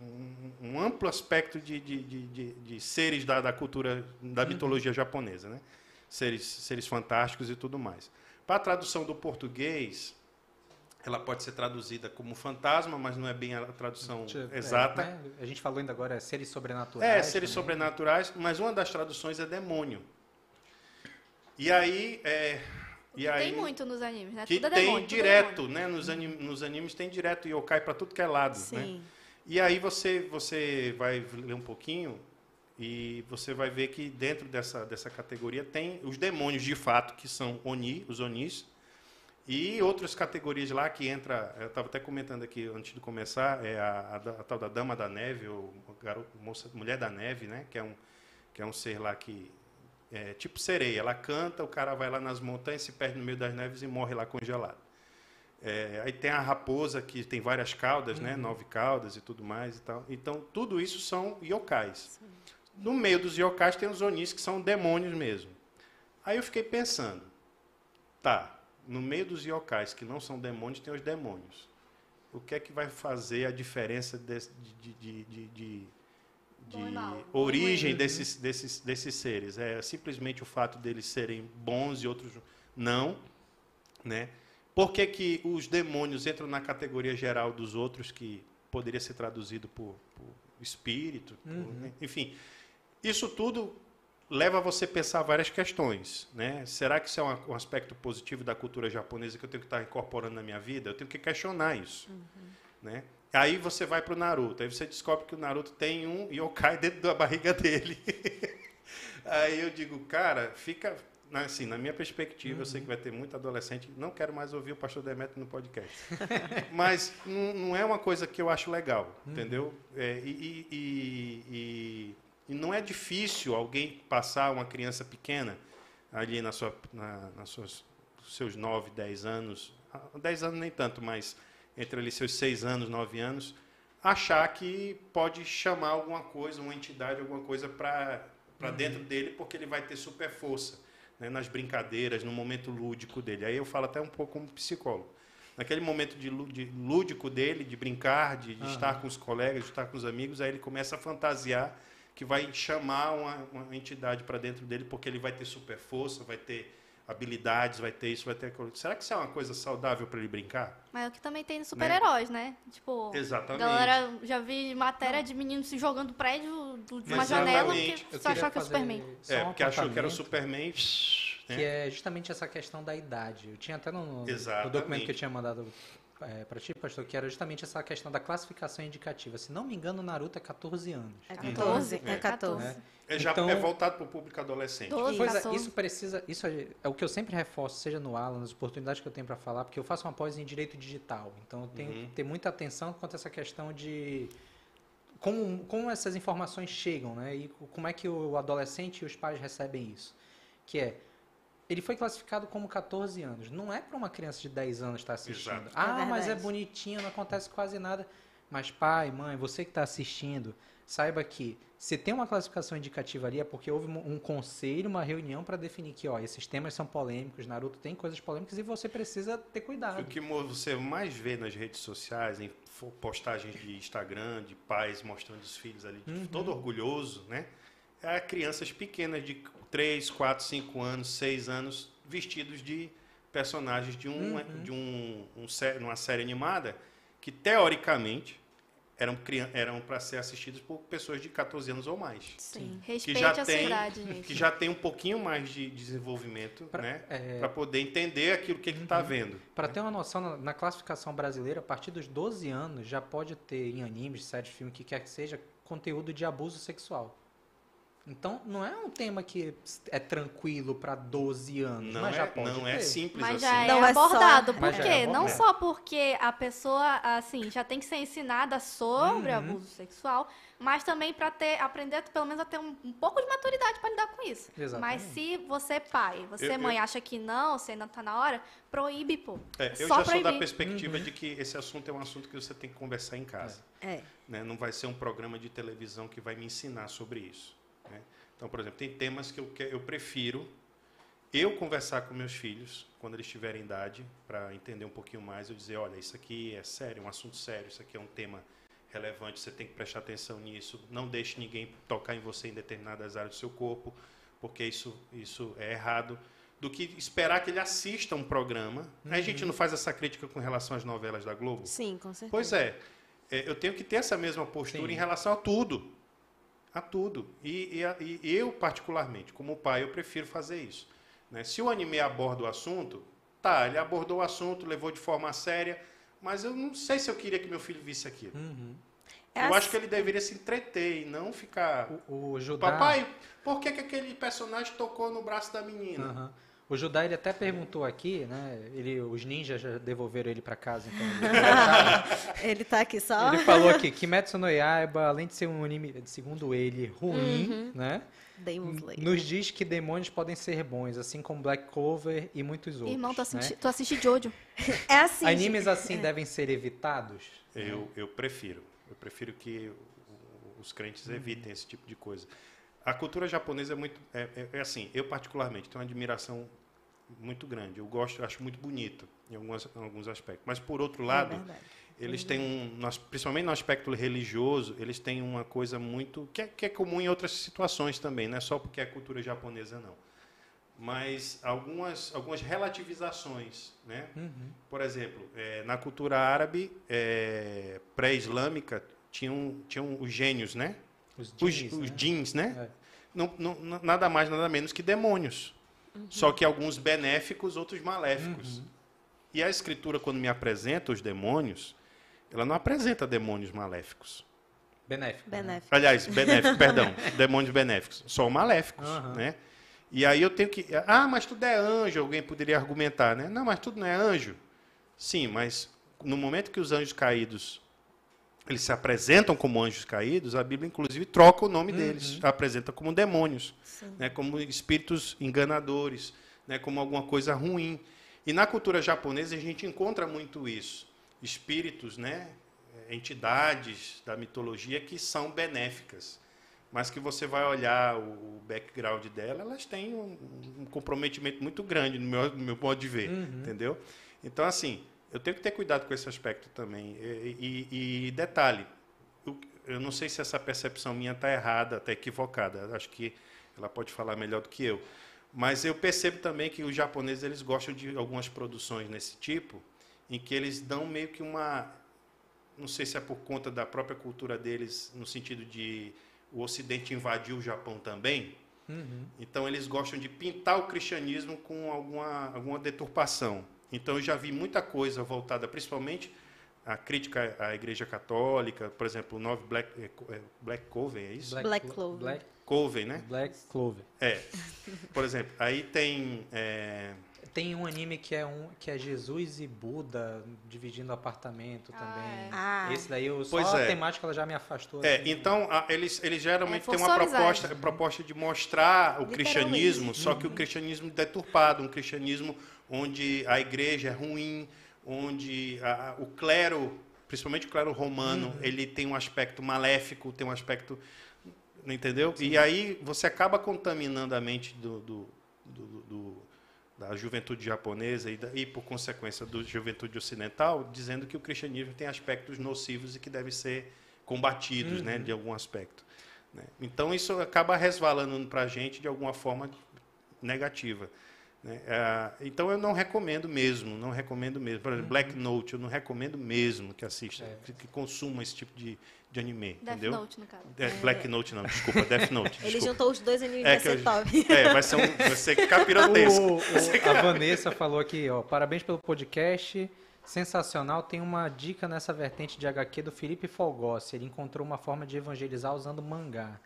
um, um amplo aspecto de, de, de, de seres da, da, cultura, da uhum. mitologia japonesa, né? seres, seres fantásticos e tudo mais. Para a tradução do português, ela pode ser traduzida como fantasma, mas não é bem a tradução é, exata. Né?
A gente falou ainda agora é seres sobrenaturais.
É, seres também. sobrenaturais, mas uma das traduções é demônio. E aí, é, E
Tem
aí,
muito nos animes, né?
que
Tudo é
tem
demônio, é
direto,
demônio.
né? Nos, anim, nos animes tem direto yokai para tudo que é lado, né?
Sim.
E aí você, você vai ler um pouquinho e você vai ver que dentro dessa, dessa categoria tem os demônios de fato, que são Oni, os Onis, e outras categorias lá que entra, eu estava até comentando aqui antes de começar, é a, a a tal da Dama da Neve, ou garoto, moça, Mulher da Neve, né? que, é um, que é um ser lá que é tipo sereia, ela canta, o cara vai lá nas montanhas, se perde no meio das neves e morre lá congelado. É, aí tem a raposa, que tem várias caudas, né? Nove caudas e tudo mais e tal. Então, tudo isso são yokais. No meio dos yokais tem os onis, que são demônios mesmo. Aí eu fiquei pensando, tá, no meio dos yokais que não são demônios, tem os demônios. O que é que vai fazer a diferença de, de, de, de, de origem desses, desses, desses seres? É simplesmente o fato deles serem bons e outros não, né? Por que, que os demônios entram na categoria geral dos outros, que poderia ser traduzido por, por espírito? por- né? enfim, isso tudo leva você a pensar várias questões. Né? Será que isso é um, aspecto positivo da cultura japonesa que eu tenho que estar incorporando na minha vida? Eu tenho que questionar isso. Né? Aí você vai para o Naruto, aí você descobre que o Naruto tem um yokai dentro da barriga dele. aí eu digo, cara, fica. na- Assim, na minha perspectiva, eu sei que vai ter muito adolescente. Não quero mais ouvir o pastor Demetrio no podcast. Mas não, é uma coisa que eu acho legal, entendeu? É, e, e- e- e- não é difícil alguém passar uma criança pequena ali na sua, na, nas suas, seus 9, 10 anos, ah, 10 anos nem tanto, mas entre ali seus 6 anos, 9 anos, achar que pode chamar alguma coisa, uma entidade, alguma coisa para para dentro dele, porque ele vai ter super força né, nas brincadeiras, no momento lúdico dele. Aí eu falo até um pouco como psicólogo. Naquele momento de, lú- de lúdico dele, de brincar, de, de estar com os colegas, de estar com os amigos, aí ele começa a fantasiar que vai chamar uma, uma entidade para dentro dele, porque ele vai ter super força, vai ter habilidades, vai ter isso, vai ter aquilo. Será que isso é uma coisa saudável para ele brincar?
Mas é o que também tem nos super-heróis, né? Tipo,
Exatamente.
galera já vi matéria de meninos se jogando do prédio de uma
Exatamente.
janela porque só
queria
achou que é o Superman.
É,
um
porque achou que era o Superman.
Que
né?
é justamente essa questão da idade. Eu tinha até no, no
Exatamente.
documento que eu tinha mandado é, para ti, pastor, que era justamente essa questão da classificação indicativa. Se não me engano, o Naruto é 14 anos.
É
Uhum.
14?
É.
É 14.
É.
É, já
Então-
é voltado para o público adolescente.
Doze,
Pois é,
14.
isso precisa. Isso é, é o que eu sempre reforço, seja no Alan, nas oportunidades que eu tenho para falar, porque eu faço uma pós em direito digital. Então eu tenho
Uhum.
que ter muita atenção quanto a essa questão de como, como essas informações chegam, né? E como é que o adolescente e os pais recebem isso. Que é. Ele foi classificado como 14 anos. Não é para uma criança de 10 anos estar assistindo.
Exato.
Ah,
É
mas é bonitinho, não acontece quase nada. Mas pai, mãe, você que está assistindo, saiba que se tem uma classificação indicativa ali é porque houve um conselho, uma reunião para definir que, ó, esses temas são polêmicos, Naruto tem coisas polêmicas e você precisa ter
O
cuidado.
que mo- você mais vê nas redes sociais, em postagens de Instagram, de pais mostrando os filhos ali,
Uhum.
todo orgulhoso, né? É crianças pequenas de 3, 4, 5 anos, 6 anos, vestidos de personagens de, um,
Uhum.
de um, um uma série animada que, teoricamente, eram, eram para ser assistidos por pessoas de 14 anos ou mais.
Sim.
Respeite
já
a sua
tem-
idade, gente.
Que já tem um pouquinho mais de desenvolvimento,
Pra-
né?
é.
Para poder entender aquilo que ele está vendo.
Para ter uma noção, na, na classificação brasileira, a partir dos 12 anos já pode ter em animes, séries, filmes, o que quer que seja, conteúdo de abuso sexual. Então, não é um tema que é tranquilo para 12 anos,
Não,
mas
é,
já pode
não é
ter.
simples
Mas
assim.
já é
Não é só-
abordado. Por
Mas já
quê?
é
Não só porque a pessoa, assim, já tem que ser ensinada sobre
Uhum.
abuso sexual, mas também para ter, aprender pelo menos a ter um, um pouco de maturidade para lidar com isso.
Exatamente.
Mas se você, pai, você,
Eu-
mãe, acha que não, você ainda tá na hora, proíbe, pô.
É, eu
só
já sou da
proibir.
perspectiva de que esse assunto é um assunto que você tem que conversar em casa.
É.
né? Não vai ser um programa de televisão que vai me ensinar sobre isso. Né? Então, por exemplo, tem temas que eu, que eu prefiro eu conversar com meus filhos, quando eles tiverem idade, para entender um pouquinho mais, eu dizer, olha, isso aqui é sério, é um assunto sério, isso aqui é um tema relevante, você tem que prestar atenção nisso, não deixe ninguém tocar em você em determinadas áreas do seu corpo, porque isso, isso é errado, do que esperar que ele assista um programa. Aí a gente não faz essa crítica com relação às novelas da Globo?
Sim, com certeza.
Pois é, é, eu tenho que ter essa mesma postura
Sim.
em relação a tudo. A tudo. E, e e eu, particularmente, como pai, eu prefiro fazer isso. Né? Se o anime aborda o assunto, tá, ele abordou o assunto, levou de forma séria, mas eu não sei se eu queria que meu filho visse aquilo.
É
eu
assim-
acho que ele deveria se entreter e não ficar.
O, o Judá...
Papai, por que, que aquele personagem tocou no braço da menina?
Aham. O Judá, ele até perguntou aqui, né? Ele, os ninjas já devolveram ele pra casa, então... ele-
Ele tá aqui só.
Ele falou aqui, Kimetsu no Yaiba, além de ser um anime, segundo ele, ruim,
Uhum.
né? Nos diz que demônios podem ser bons, assim como Black Clover e muitos outros.
Irmão, tu,
né?
assisti, tu assiste Jojo.
É assim.
Animes assim devem ser evitados?
Eu, eu prefiro. Eu prefiro que os crentes
Uhum.
evitem esse tipo de coisa. A cultura japonesa é muito. É, é- é assim, eu particularmente tenho uma admiração muito grande. Eu gosto, eu acho muito bonito em algumas, em alguns aspectos. Mas, por outro lado,
É
eles têm um. no- Principalmente no aspecto religioso, eles têm uma coisa muito. que é, que é comum em outras situações também, não é só porque é cultura japonesa, não. Mas algumas, algumas relativizações, né? Por exemplo, eh, na cultura árabe eh, pré-islâmica tinham, tinham os gênios, né?
Os
Os,
djinns,
os
né?
djinns, né?
É.
Não- não- nada mais, nada menos que demônios. Só que alguns benéficos, outros maléficos. E a escritura, quando me apresenta os demônios, ela não apresenta demônios maléficos.
Benéfico. né?
Benéfico.
Aliás, benéficos, perdão, demônios benéficos, só maléficos,
Aham.
né? E aí eu tenho que, ah, mas tudo é anjo, alguém poderia argumentar, né? Não, mas tudo não é anjo. Sim, mas no momento que os anjos caídos eles se apresentam como anjos caídos, a Bíblia inclusive troca o nome deles, apresenta como demônios, né? Como espíritos enganadores, né? Como alguma coisa ruim. E na cultura japonesa a gente encontra muito isso, espíritos, né? entidades da mitologia que são benéficas, mas que você vai olhar o background dela, elas têm um, um comprometimento muito grande no meu, no meu modo de ver, entendeu? Então, assim, eu tenho que ter cuidado com esse aspecto também. E, e- e detalhe, eu, não sei se essa percepção minha está errada, está equivocada. Acho que ela pode falar melhor do que eu. Mas eu percebo também que os japoneses eles gostam de algumas produções nesse tipo, em que eles dão meio que uma não sei se é por conta da própria cultura deles, no sentido de o Ocidente invadiu o Japão também. Então eles gostam de pintar o cristianismo com alguma, alguma deturpação. Então eu já vi muita coisa voltada, principalmente a crítica à Igreja Católica, por exemplo, o nove Black, Co- eh, Black Coven, é isso?
Black
Clo-
Clover.
Black,
Coven, né?
Black Clover.
É. Por exemplo, aí tem eh,
Tem um anime que é um que é Jesus e Buda dividindo apartamento
Ah,
também.
é.
Ah.
Esse daí eu
Pois
só a
é.
temática ela já me afastou.
É,
assim.
então a- eles, eles geralmente
É,
têm uma
a
proposta, proposta de mostrar o cristianismo, só que o cristianismo deturpado, um cristianismo onde a igreja é ruim, onde a- o clero, principalmente o clero romano, ele tem um aspecto maléfico, tem um aspecto, entendeu? E aí você acaba contaminando a mente do, do- do- do- da juventude japonesa e, da- e, por consequência, da juventude ocidental, dizendo que o cristianismo tem aspectos nocivos e que devem ser combatidos, né, de algum aspecto. né? Então, isso acaba resvalando para a gente de alguma forma negativa. Né? Ah, então, eu não recomendo mesmo, não recomendo mesmo. Por exemplo, Black Note, eu não recomendo mesmo que assista, que, que consuma esse tipo de, de anime,
Death
entendeu?
Note, no caso.
É, Black Note não, desculpa, Death Note.
Ele
desculpa.
juntou os dois animes
É
vai
que eu-
ser top.
É, vai ser, um, vai ser capirotesco.
O- o- a Vanessa falou aqui, ó, parabéns pelo podcast, sensacional. Tem uma dica nessa vertente de HQ do Felipe Folgossi. Ele encontrou uma forma de evangelizar usando mangá.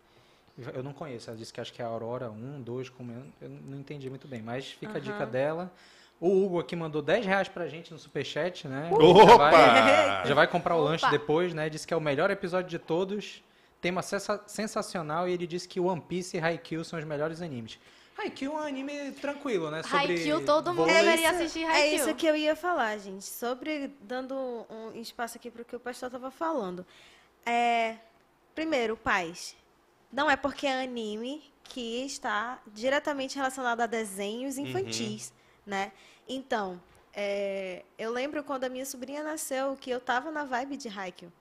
Eu não conheço, ela disse que acho que é a Aurora 1, 2, como eu, eu não entendi muito bem, mas fica a dica dela. O Hugo aqui mandou 10 reais pra gente no superchat, né? Já vai,
Opa!
já vai comprar o lanche
Opa!
depois, né? Disse que é o melhor episódio de todos. Tema sensa- sensacional e ele disse que One Piece e Haikyuu são os melhores animes. Haikyuu é um anime tranquilo, né? Sobre
Haikyuu, todo mundo deveria assistir
É
Haikyuu.
isso que eu ia falar, gente. Sobre, dando um espaço aqui para o que o pastor estava falando. É, primeiro, pais. Não é porque é anime que está diretamente relacionado a desenhos infantis, né? Então, é, eu lembro quando a minha sobrinha nasceu que eu tava na vibe de Haikyuu.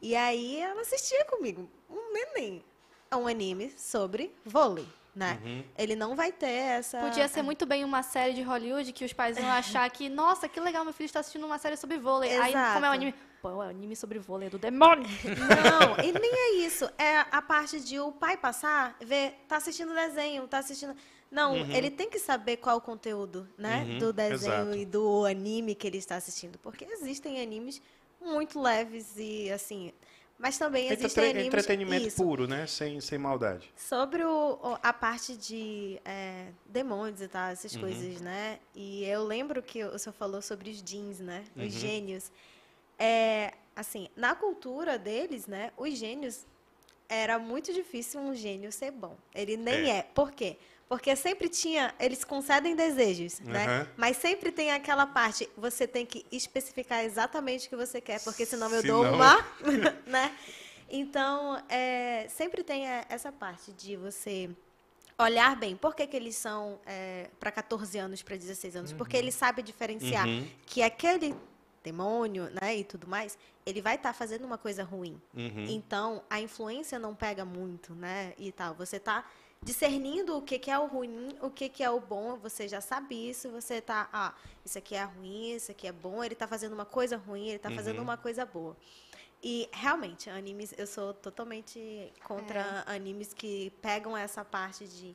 E aí ela assistia comigo, um neném. É um anime sobre vôlei, né? Ele não vai ter essa...
Podia ser muito bem uma série de Hollywood que os pais iam achar que, nossa, que legal, meu filho está assistindo uma série sobre vôlei. Aí,
Exato.
como é um anime, pô, é um anime sobre vôlei do demônio.
Não, e nem é isso. É a parte de o pai passar, ver, tá assistindo desenho, tá assistindo. Não, ele tem que saber qual o conteúdo, né?
Uhum,
do desenho
exato.
e do anime que ele está assistindo. Porque existem animes muito leves e assim. Mas também existem animes.
Entretenimento
isso,
puro, né? Sem, sem maldade.
Sobre o- a parte de é, demônios e tal,
Uhum.
essas coisas, né? E eu lembro que o senhor falou sobre os jeans, né?
Uhum.
Os gênios. É, assim, na cultura deles, né? Os gênios, era muito difícil um gênio ser bom. Ele nem
É.
é. Por quê? Porque sempre tinha, eles concedem desejos, né?
Aham.
Mas sempre tem aquela parte, você tem que especificar exatamente o que você quer, porque senão eu dou
Senão-
uma, né? Então, é, sempre tem é, essa parte de você olhar bem. Por que, que eles são para 14 anos, para 16 anos? Porque ele sabe diferenciar
Uhum.
que aquele demônio, né, e tudo mais, ele vai estar fazendo uma coisa ruim.
Uhum.
Então, a influência não pega muito, né, e tal. Você tá discernindo o que, que é o ruim, o que, que é o bom, você já sabe isso, você tá, ah, isso aqui é ruim, isso aqui é bom, ele tá fazendo uma coisa ruim, ele tá fazendo
Uhum.
uma coisa boa. E realmente, animes, eu sou totalmente contra animes que pegam essa parte de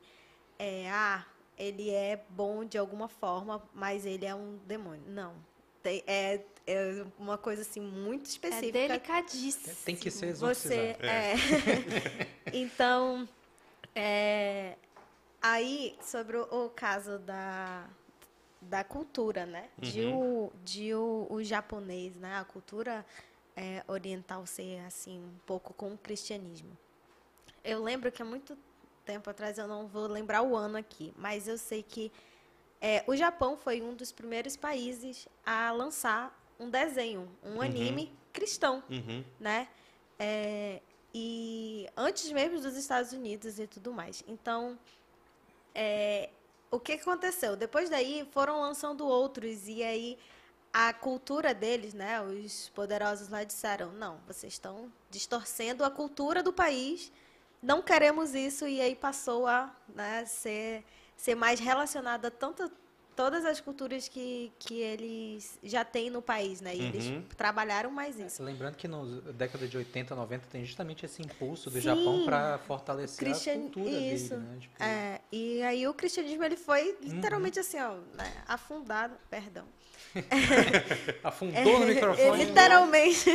é, ah, ele é bom de alguma forma, mas ele é um demônio. Não. Tem- é, é uma coisa assim muito
É
específica.
É,
delicadíssimo.
Tem que ser
Você
exorcizado.
é. então, é, aí sobre o, o caso da, da cultura, né? De, o, de o, o japonês, né? A cultura é, oriental ser assim um pouco com o cristianismo. Eu lembro que há muito tempo atrás, eu não vou lembrar o ano aqui, mas eu sei que é, o Japão foi um dos primeiros países a lançar um desenho, um anime cristão
Uhum.
né? É, e antes mesmo dos Estados Unidos e tudo mais. Então, é, o que que aconteceu? Depois daí foram lançando outros e aí a cultura deles, né? Os poderosos lá disseram: não, vocês estão distorcendo a cultura do país. Não queremos isso e aí passou a né, ser ser mais relacionada tanto todas as culturas que, que eles já têm no país, né? E
Uhum.
eles trabalharam mais isso.
Lembrando que na década de 80, 90 tem justamente esse impulso do
Sim.
Japão para fortalecer
Cristian-
a cultura
isso.
dele, né? Tipo,
É, e aí o cristianismo ele foi literalmente assim, ó, né, afundado, perdão.
Afundou no
Ele
microfone.
literalmente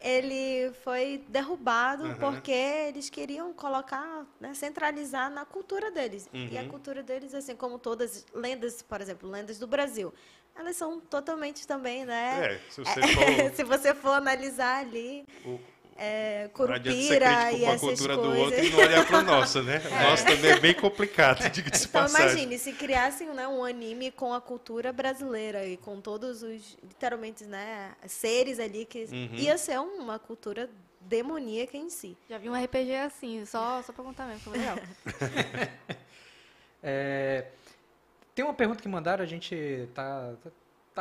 ele foi derrubado
Uhum.
porque eles queriam colocar, né, centralizar na cultura deles. E a
Uhum.
cultura deles, assim como todas lendas, por exemplo, lendas do Brasil, elas são totalmente também, né?
É, se você for.
se você for analisar ali,
o-
é, Curupira e essas
cultura do
coisas.
outro e não olhar para o nosso, né? O nosso também é bem complicado, diga-se de
Então
passagem.
imagine, se criassem né, um anime com a cultura brasileira e com todos os, literalmente, né, seres ali, que
Uhum.
ia ser uma cultura demoníaca em si.
Já vi um RPG assim, só, só pra contar mesmo, foi legal.
É, tem uma pergunta que mandaram, a gente tá, tá,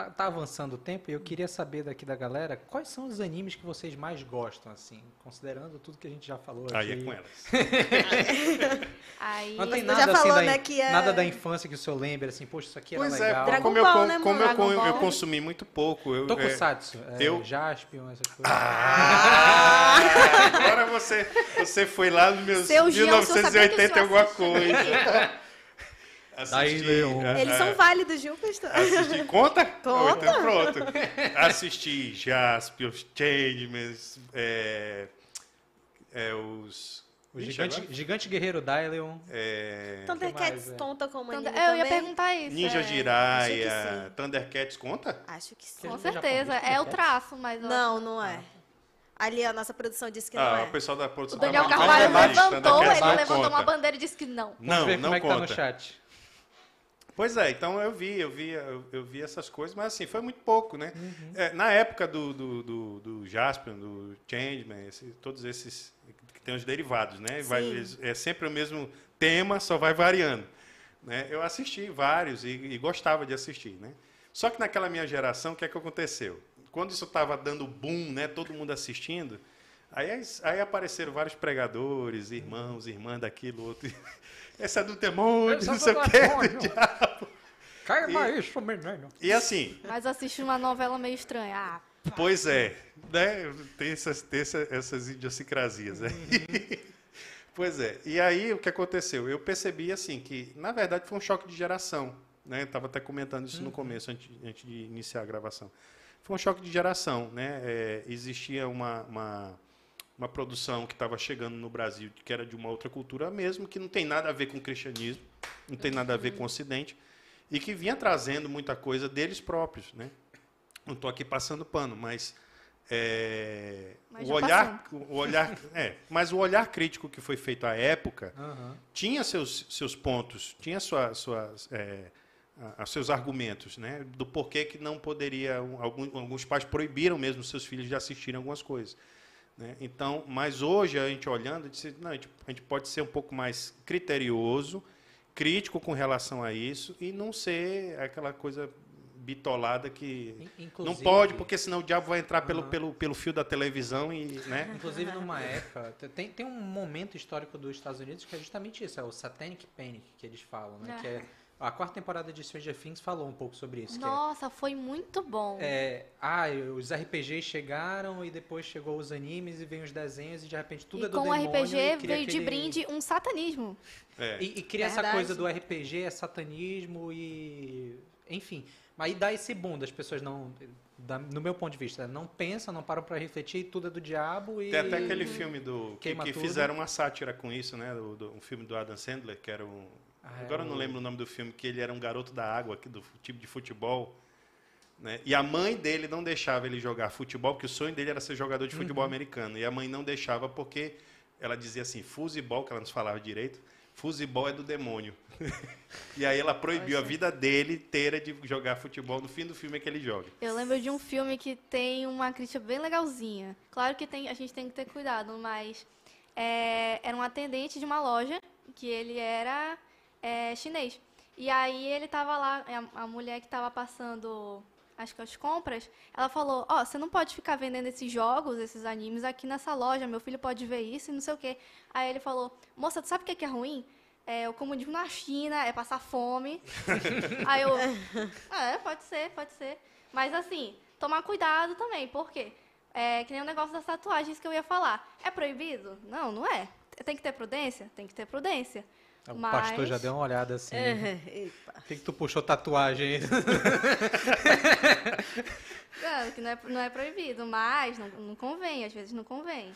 tá avançando o tempo e eu queria saber daqui da galera quais são os animes que vocês mais gostam, assim, considerando tudo que a gente já falou
Aí
aqui.
é com elas.
Aí,
Não tem nada
já
assim
falou,
da,
né, que é-
nada da infância que o senhor lembra, assim, poxa, isso aqui era
Pois é,
legal.
Dragon
como, eu,
Ball,
con-
né,
como eu,
Dragon
eu
Ball.
consumi muito pouco. Eu, é,
Tokusatsu, é,
eu-
Jaspion, essas coisas.
Ah, agora você, você foi lá nos meus
Seu Jean, o senhor sabia que o
1980 e
senhor
alguma coisa.
Daí,
Assisti,
Leon.
a-
Eles
a-
são válidos, viu, pastor?
Assisti. Conta?
Conta.
Então pronto. Assisti Jaspion, Changeman, é, é, os...
O gigante, gigante guerreiro Dylion.
é,
Thundercats
mais, é?
conta como
Thunder- eu ia perguntar isso.
Ninja
é.
Jiraiya, Thundercats conta?
Acho que sim.
Com certeza, é o traço, mas...
Não, não é. Ali a nossa produção disse que não
Ah,
é.
o pessoal da produção
O Daniel
tá
Carvalho levantou, ele
não
levantou
conta.
uma bandeira e disse que não.
Vamos
Não,
ver
não
como é que tá no
conta.
chat.
Pois é, então eu vi, eu vi, eu, eu vi essas coisas, mas assim, foi muito pouco, né?
Uhum.
É, na época do, do, do, do Jaspion, do Changeman, esse- todos esses que tem os derivados, né? Vai- é sempre o mesmo tema, só vai variando. Né? Eu assisti vários e, e gostava de assistir, né? Só que naquela minha geração, o que é que aconteceu? Quando isso estava dando boom, né? Todo mundo assistindo, aí, aí apareceram vários pregadores, irmãos, irmãs daquilo, outro. Essa é do demônio, não sei o quê. do diabo.
Caiba isso, menino.
E assim,
Mas assisti uma novela meio estranha. Ah,
Pois é, né? Tem essas, tem essa- essas idiosincrasias, né? Pois é. E aí o que aconteceu? Eu percebi assim que, na verdade, foi um choque de geração. Né? Eu estava até comentando isso no começo, antes, antes de iniciar a gravação. Foi um choque de geração. Né? É, existia uma, uma, uma produção que estava chegando no Brasil, que era de uma outra cultura mesmo, que não tem nada a ver com o cristianismo, não tem nada a ver com o Ocidente, e que vinha trazendo muita coisa deles próprios. Né? Não estou aqui passando pano, mas é,
Mas
o olhar, o olhar, é, mas o olhar crítico que foi feito à época
Aham.
tinha seus, seus pontos, tinha sua, suas, é, a- a- seus argumentos, né, do porquê que não poderia, alguns, alguns pais proibiram mesmo seus filhos de assistirem algumas coisas. Né. Então, mas hoje a gente olhando, disse, não, a, gente, a gente pode ser um pouco mais criterioso, crítico com relação a isso e não ser aquela coisa bitolada que
In-
não
inclusive-
pode, porque senão o diabo vai entrar pelo, pelo, pelo fio da televisão e, né?
Inclusive, numa época, te- tem, tem um momento histórico dos Estados Unidos que é justamente isso, é o Satanic Panic que eles falam, né?
É.
Que é, a quarta temporada de Stranger Things falou um pouco sobre isso. que é-
Nossa, foi muito bom.
É, ah, os RPGs chegaram e depois chegou os animes e vem os desenhos e de repente tudo
e
é do
com o
demônio.
RPG
e cria
veio de
aquele-
brinde um satanismo.
É.
E, e cria essa
Verdade.
coisa do RPG, é satanismo e. Enfim. Aí dá esse boom das pessoas não. da- no meu ponto de vista, não pensam, não param pra refletir, tudo é do diabo e.
Tem até aquele filme do que,
Queima
que fizeram uma sátira com isso, né? Do, do- um filme do Adam Sandler, que era um.
Ah,
agora eu
é
não lembro o nome do filme, que ele era um garoto da água, aqui do time de futebol. Né? E a mãe dele não deixava ele jogar futebol, porque o sonho dele era ser jogador de futebol
Uhum.
americano. E a mãe não deixava porque ela dizia assim, fusebol, que ela não falava direito, fusebol é do demônio. e aí ela proibiu a vida dele inteira de jogar futebol. No fim do filme é que ele joga.
Eu lembro de um filme que tem uma crítica bem legalzinha. Claro que tem, a gente tem que ter cuidado, mas é, era um atendente de uma loja que ele era é, chinês. E aí ele tava lá, a, a mulher que tava passando acho que as compras, ela falou, ó, você não pode ficar vendendo esses jogos, esses animes aqui nessa loja, meu filho pode ver isso e não sei o quê. Aí ele falou, moça, tu sabe o que é, que é ruim? É o comunismo na China, é passar fome. Aí eu, é, pode ser, pode ser. Mas assim, tomar cuidado também, por quê? É que nem o negócio das tatuagens que eu ia falar. É proibido? Não, não é. Tem que ter prudência? Tem que ter prudência.
O
Mas-
pastor já deu uma olhada assim.
Epa.
Por que, que tu puxou tatuagem aí?
Não, que não é, não é proibido, mas não, não convém, às vezes não convém.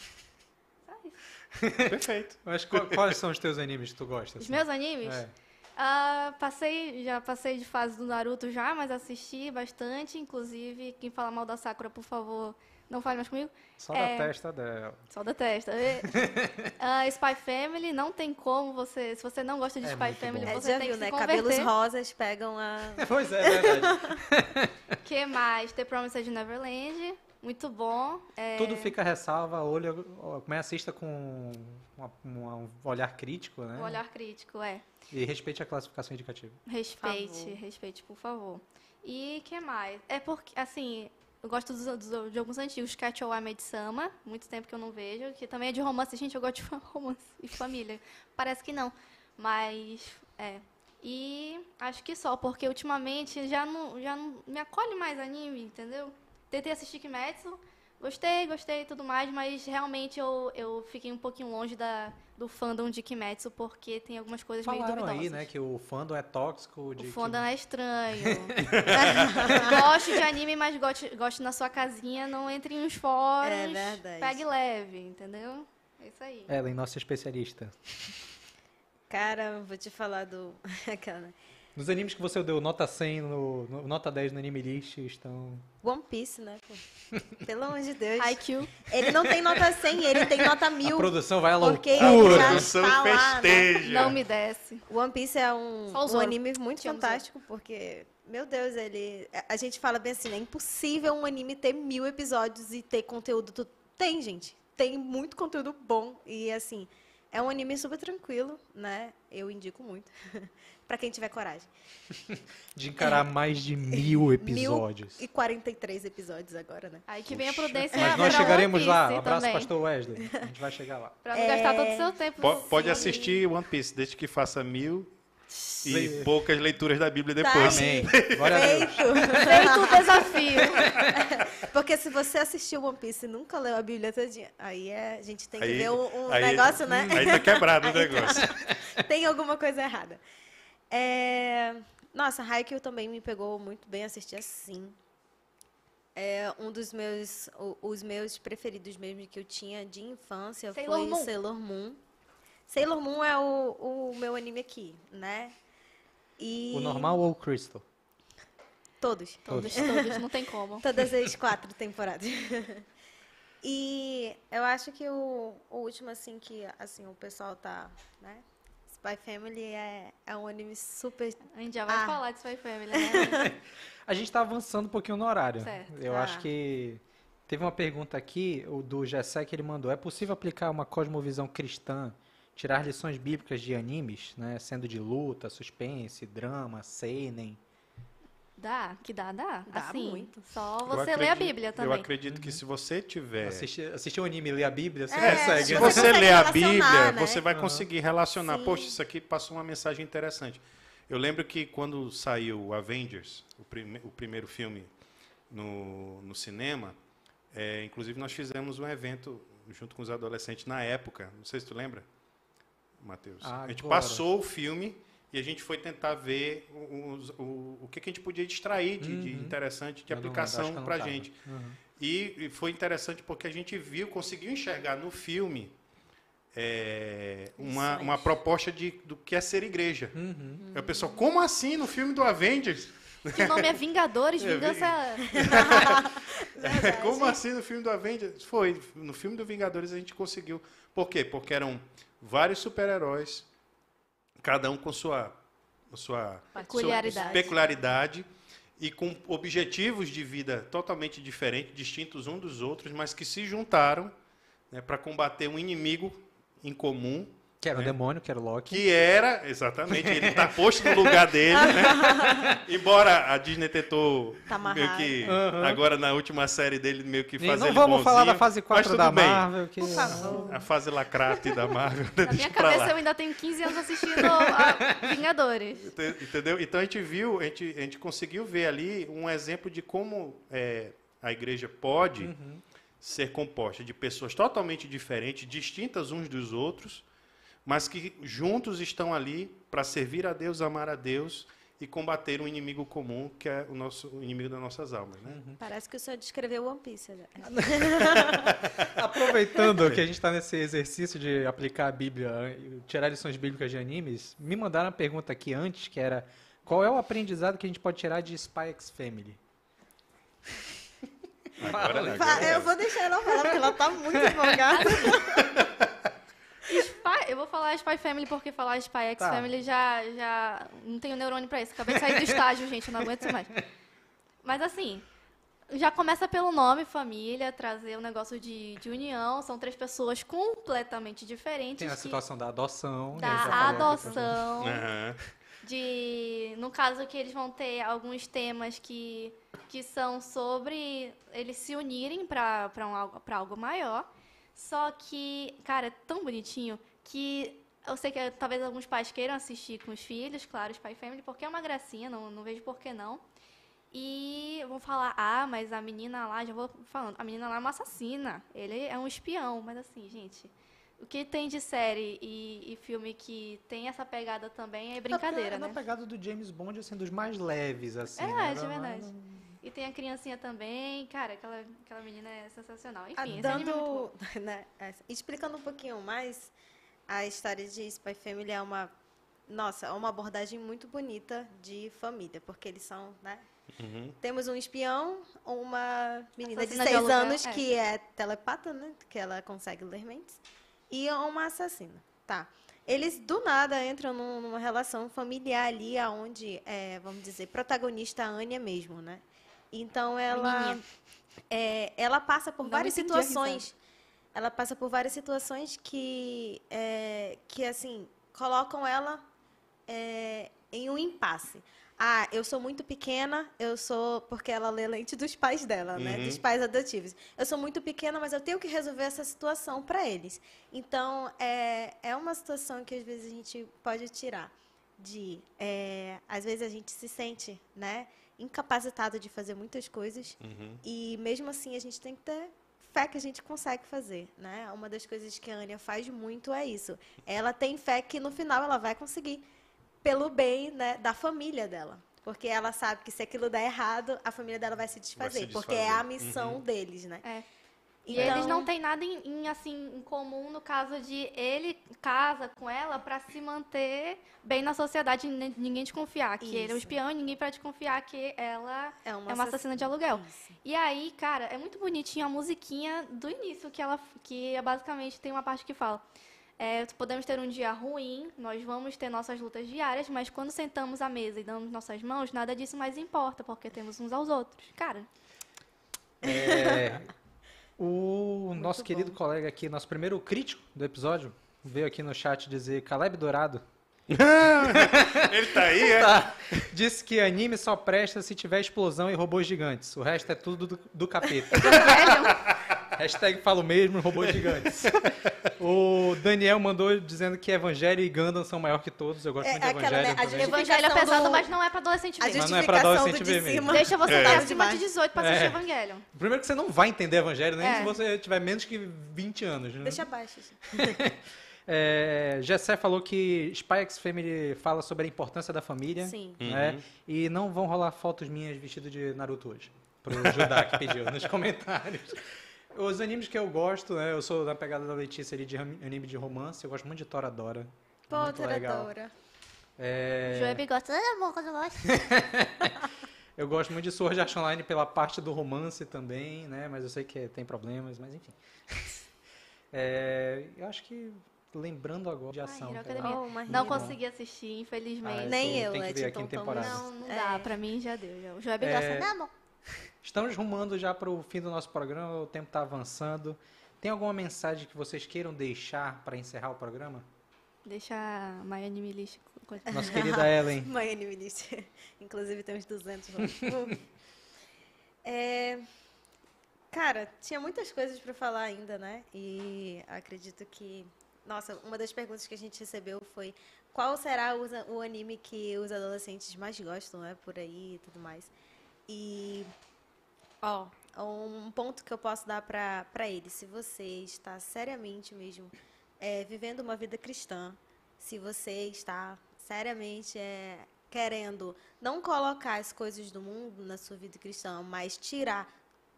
Só isso.
Perfeito.
Mas qual- quais são os teus animes que tu gosta?
Os
assim?
meus animes?
É.
Ah, passei, já passei de fase do Naruto já, mas assisti bastante. Inclusive, quem fala mal da Sakura, por favor, não fale mais comigo.
Só
É.
da testa dela.
Só detesta. E, ah, Spy Family, não tem como você. Se você não gosta de
É
Spy Family,
bom.
É,
você
já
tem
viu,
que
né?
se
Cabelos
converter.
rosas pegam a.
Pois é, verdade.
que mais? The Promised Neverland. Muito bom. É,
Tudo fica ressalva, olho, como é, assista com uma- um olhar crítico, né?
O olhar crítico, é.
E respeite a classificação indicativa.
Respeite,
favor.
respeite, por favor. E que mais? É porque, assim, eu gosto dos, dos- de alguns antigos. Catch Made Sama, muito tempo que eu não vejo. Que também é de romance. Gente, eu gosto de romance e família. Parece que não. Mas, é. E acho que só, porque ultimamente já não, já não me acolhe mais anime, entendeu? Tentei assistir Kimetsu, gostei, gostei e tudo mais, mas realmente eu, eu fiquei um pouquinho longe da, do fandom de Kimetsu, porque tem algumas coisas meio
Falaram
duvidosas.
aí, né, que o fandom é tóxico. De
O fandom é estranho. gosto de anime, mas gosto, gosto na sua casinha, não entre em uns fóruns.
É verdade.
Pegue leve, entendeu? É isso aí.
Ellen, nossa especialista.
Cara, vou te falar do.
Nos animes que você deu nota 100, no, no- nota 10 no Anime List, estão...
One Piece, né? pô? Pelo amor de Deus.
IQ.
Ele não tem nota 100, ele tem nota
A
1000.
produção vai à
Porque ele já
Produção
está lá, né?
festeja.
Não me desce.
One Piece é um, um anime muito fantástico, porque, meu Deus, ele. a- A gente fala bem assim, né? É impossível um anime ter mil episódios e ter conteúdo. Tem, gente. Tem muito conteúdo bom. E assim, é um anime super tranquilo, né? Eu indico muito. pra quem tiver coragem.
De encarar mais de mil episódios.
Mil e 43 episódios agora, né?
Aí que vem a prudência
Mas nós chegaremos lá.
Piece
Abraço,
também.
pastor Wesley. A gente vai chegar lá.
Pra não gastar
É.
todo o seu tempo.
Po- Pode
sim.
assistir One Piece, desde que faça mil e poucas leituras da Bíblia
Tá
depois.
aí.
Amém. Glória.
Feito.
Feito o desafio.
Porque se você assistiu One Piece e nunca leu a Bíblia todinha, aí é, a gente tem que
Aí-
ver um, um
aí-
negócio, né?
Aí tá quebrado o
tá.
negócio.
tem alguma coisa errada. É... Nossa, Haikyuu também me pegou muito bem assistir assim. É um dos meus, os meus preferidos mesmo que eu tinha de infância
Sailor
foi
Moon.
Sailor Moon. Sailor Moon é o, o meu anime aqui, né? E
O normal ou o Crystal?
todos.
Todos, todos, não tem como.
Todas as quatro temporadas. e eu acho que o, o último, assim, que assim, o pessoal tá, né? Spy Family é, é um anime super.
A gente já vai
Ah.
falar de Spy Family, né?
A gente tá avançando um pouquinho no horário.
Certo.
Eu
Ah.
acho que teve uma pergunta aqui, o do Gessé que ele mandou. É possível aplicar uma cosmovisão cristã, tirar lições bíblicas de animes, né, sendo de luta, suspense, drama, seinen?
Dá, que dá, dá.
Dá
assim,
muito.
Só
Eu
você lê a Bíblia
Eu
também.
acredito que se você tiver.
Assistir, assistir um anime e ler a Bíblia, você
É,
consegue.
Se
você
você ler a Bíblia,
né?
você vai
Aham.
conseguir relacionar.
Sim.
Poxa, isso aqui passou uma mensagem interessante. Eu lembro que quando saiu o Avengers, o, prime- o primeiro filme no, no cinema, é, inclusive nós fizemos um evento junto com os adolescentes na época. Não sei se tu lembra, Matheus. a gente
Agora.
passou o filme e a gente foi tentar ver o, os- o, o que, que a gente podia extrair de, de
Uhum.
interessante de
Eu
aplicação
eu
para a gente.
Uhum.
E, e foi interessante porque a gente viu, conseguiu enxergar no filme é, uma, uma proposta de, do que é ser igreja.
Uhum.
O pessoal, como assim no filme do Avengers?
Que o nome é Vingadores,
É,
Vingança.
como assim no filme do Avengers? Foi, no filme do Vingadores a gente conseguiu. Por quê? Porque eram vários super-heróis, cada um com sua, sua
Peculiaridade.
sua peculiaridade e com objetivos de vida totalmente diferentes, distintos um dos outros, mas que se juntaram né, para combater um inimigo em comum,
Que era o
É.
demônio, que era o Loki.
que era, exatamente, ele está posto no lugar dele, né? Embora a Disney tentou
Tá
meio que
Aham.
agora na última série dele meio que
E
fazer
não
ele
vamos falar da
bonzinho,
fase
mas
4
tudo
da
bem.
Marvel. Que...
Por favor.
A fase lacrate da Marvel,
Na minha cabeça
lá.
eu ainda tenho 15 anos assistindo a Vingadores.
Ente- Entendeu? Então a gente viu, a gente, a gente conseguiu ver ali um exemplo de como é, a igreja pode
Uhum.
ser composta de pessoas totalmente diferentes, distintas uns dos outros, mas que juntos estão ali para servir a Deus, amar a Deus e combater um inimigo comum, que é o nosso o inimigo das nossas almas. Né?
Parece que o senhor descreveu One Piece. né?
Aproveitando que a gente está nesse exercício de aplicar a Bíblia, tirar lições bíblicas de animes, me mandaram uma pergunta aqui antes, que era qual é o aprendizado que a gente pode tirar de Spy X Family?
Agora, agora-
Eu vou deixar ela falar, porque ela tá muito empolgada.
Spy, eu vou falar Spy Family porque falar Spy X
Tá.
Family já, já não tenho neurônio pra isso. Acabei de sair do estágio, gente, eu não aguento mais. Mas assim, já começa pelo nome, família, trazer um negócio de, de união. São três pessoas completamente diferentes.
Tem a
que-
situação da adoção. a
da adoção. De no caso que eles vão ter alguns temas que, que são sobre eles se unirem para um, algo- pra algo maior. Só que, cara, é tão bonitinho que eu sei que eh, talvez alguns pais queiram assistir com os filhos, claro, Spy Family, porque é uma gracinha, não, não vejo por que não. E vão falar, ah, mas a menina lá, já vou falando, a menina lá é uma assassina, ele é um espião, mas assim, gente, o que tem de série e, e filme que tem essa pegada também é brincadeira,
é na
né?
pegada do James Bond, assim, dos mais leves, assim.
É,
né?
de
Não-
verdade.
não-
E tem a criancinha também, cara, aquela, aquela menina é sensacional.
Ah,
Enfim, esse anime é muito bom.
dando, né, essa- explicando um pouquinho mais, a história de Spy Family é uma, nossa, é uma abordagem muito bonita de família, porque eles são, né?
Uhum.
Temos um espião, uma menina
Assassina
de
de
seis
aluguel,
anos
é.
que é telepata, né? Que ela consegue ler mentes. E uma assassina. Tá. Eles, do nada, entram num- numa relação familiar ali, aonde, é, vamos dizer, protagonista a Anya mesmo, né? Então, ela, é, ela passa por
Não
várias situações. Ela passa por várias situações que, é, que assim, colocam ela é, em um impasse. Ah, eu sou muito pequena, eu sou. Porque ela lê lente dos pais dela, né?
Uhum.
Dos pais adotivos. Eu sou muito pequena, mas eu tenho que resolver essa situação para eles. Então, é, é uma situação que às vezes a gente pode tirar de é, às vezes a gente se sente, né, incapacitado de fazer muitas coisas
Uhum.
e mesmo assim a gente tem que ter fé que a gente consegue fazer, né? Uma das coisas que a Ania faz muito é isso. Ela tem fé que no final ela vai conseguir pelo bem né, da família dela. Porque ela sabe que se aquilo der errado, a família dela vai se desfazer. Porque é a
desfazer.
missão deles, né?
É. E
Então-
eles não têm nada em, em, assim, em comum no caso de ele casa com ela para se manter bem na sociedade e nin- ninguém desconfiar que ele é um
Isso.
espião e ninguém para desconfiar que ela
É
é
uma
uma, assassina de aluguel.
Isso.
E aí, cara, é muito bonitinho a musiquinha do início, que ela que é basicamente tem uma parte que fala. é, podemos ter um dia ruim, nós vamos ter nossas lutas diárias, mas quando sentamos à mesa e damos nossas mãos, nada disso mais importa, porque temos uns aos outros. Cara,
É, o nosso
bom.
querido colega aqui, nosso primeiro crítico do episódio, veio aqui no chat dizer Caleb Dourado.
Ele tá aí, é?
Tá. Disse que anime só presta se tiver explosão e robôs gigantes. O resto é tudo do, do capeta. Hashtag falo mesmo, robôs gigantes. O Daniel mandou dizendo que Evangelho e Gundam são maior que todos. Eu gosto
É
muito de
aquela,
Evangelho.
né, a
Evangelho é pesado,
do-
mas não é pra adolescente
A
ver.
Mas não é pra adolescente
do de
mesmo.
cima.
Deixa você
É.
Tá
acima de
demais.
18 pra assistir
É.
Evangelho.
Primeiro que você não vai entender Evangelho nem
É.
se você tiver menos que 20 anos. Né?
Deixa abaixo. gente.
É, Gessé falou que Spy X Family fala sobre a importância da família.
Sim.
né? E não vão rolar fotos minhas vestido de Naruto hoje. Pro Judá que pediu nos comentários. Os animes que eu gosto, né? Eu sou da pegada da Letícia ali de anime de romance. Eu gosto muito de Toradora.
Pô,
legal.
Toradora.
É,
Joeb gosta. Ah, amor, quando eu gosto.
eu gosto muito de Sword Art Online pela parte do romance também, né? Mas eu sei que tem problemas, mas enfim. É, eu acho que lembrando agora de ação. Cara.
Academia.
Oh,
Não consegui assistir, infelizmente.
Ah,
Nem
tô-
eu,
tem que
Leti,
ver aqui em
então
temporada.
Não, não
É.
dá. Pra mim já deu. já. O Joeb
É.
gosta. Não, amor.
Estamos rumando já para o fim do nosso programa, o tempo está avançando. Tem alguma mensagem que vocês queiram deixar para encerrar o programa?
Deixa a My Anime List. co-
Nossa querida Ellen.
Mãe Animinícia. Inclusive tem uns 200 lá. Uh. É, cara, tinha muitas coisas para falar ainda, né? E acredito que. Nossa, uma das perguntas que a gente recebeu foi qual será o, o anime que os adolescentes mais gostam, né? Por aí e tudo mais. E. Ó, um ponto que eu posso dar para eles. Se você está seriamente mesmo é, vivendo uma vida cristã, se você está seriamente é, querendo não colocar as coisas do mundo na sua vida cristã, mas tirar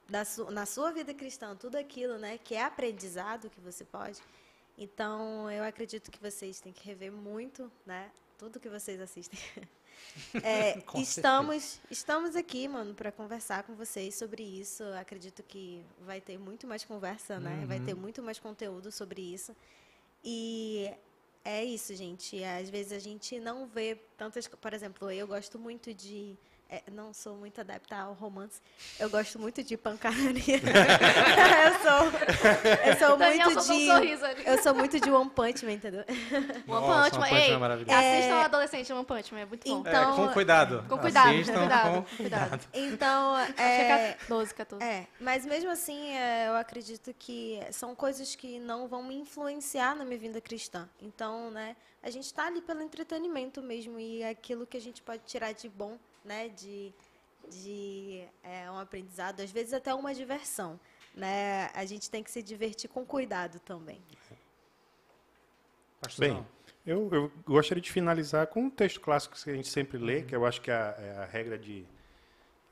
da su na sua vida cristã tudo aquilo né, que é aprendizado que você pode, então eu acredito que vocês têm que rever muito né, tudo que vocês assistem. É, estamos, estamos aqui, mano, para conversar com vocês sobre isso. Acredito que vai ter muito mais conversa, né? Vai ter muito mais conteúdo sobre isso. E é isso, gente. Às vezes a gente não vê tantas. Por exemplo, eu gosto muito de. É, não sou muito adepta ao romance. Eu gosto muito de pancadaria. eu sou, eu sou
Daniel
muito
um
de.
ali.
Eu sou muito de One Punch Man, entendeu?
One
Nossa,
Punch
One
Man.
Punch Man
Ei,
é maravilhoso.
assistam o Adolescente One Punch Man. É muito bom.
Então-
É, com cuidado.
Com cuidado,
Assistam
cuidado,
com
com cuidado.
Então,
Acho que
é,
é 12, 14.
É, mas mesmo assim, é, eu acredito que são coisas que não vão me influenciar na minha vida cristã. Então, né, a gente está ali pelo entretenimento mesmo e é aquilo que a gente pode tirar de bom, né, de, de é, um aprendizado, às vezes até uma diversão, né? A gente tem que se divertir com cuidado também.
Bem, eu, eu gostaria de finalizar com um texto clássico que a gente sempre lê, que eu acho que é a, é a regra de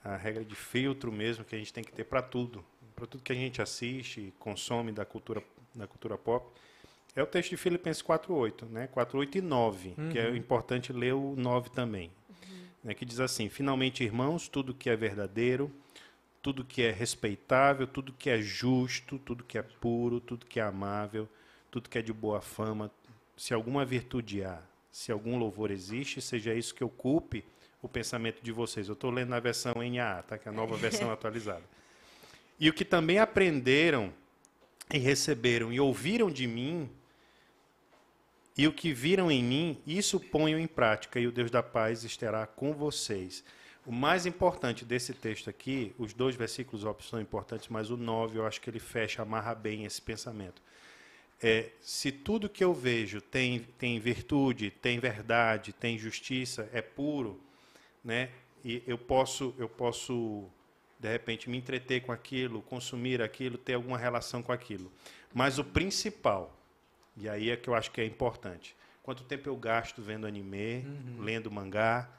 a regra de filtro mesmo que a gente tem que ter para tudo, para tudo que a gente assiste, e consome da cultura da cultura pop. É o texto de Filipenses 4:8, né? 4:8 e 9, que é importante ler o 9 também. Né? Que diz assim: "Finalmente, irmãos, tudo que é verdadeiro, tudo que é respeitável, tudo que é justo, tudo que é puro, tudo que é amável, tudo que é de boa fama, se alguma virtude há, se algum louvor existe, seja isso que ocupe o pensamento de vocês. Eu estou lendo na versão NAA, tá? que é a nova versão atualizada. E o que também aprenderam e receberam e ouviram de mim, e o que viram em mim, isso ponham em prática, e o Deus da paz estará com vocês. O mais importante desse texto aqui, os dois versículos são importantes, mas o 9 eu acho que ele fecha, amarra bem esse pensamento é, se tudo que eu vejo tem, tem virtude, tem verdade, tem justiça, é puro, né? E eu posso, eu posso de repente me entreter com aquilo, consumir aquilo, ter alguma relação com aquilo. Mas o principal, e aí é que eu acho que é importante, quanto tempo eu gasto vendo anime, lendo mangá,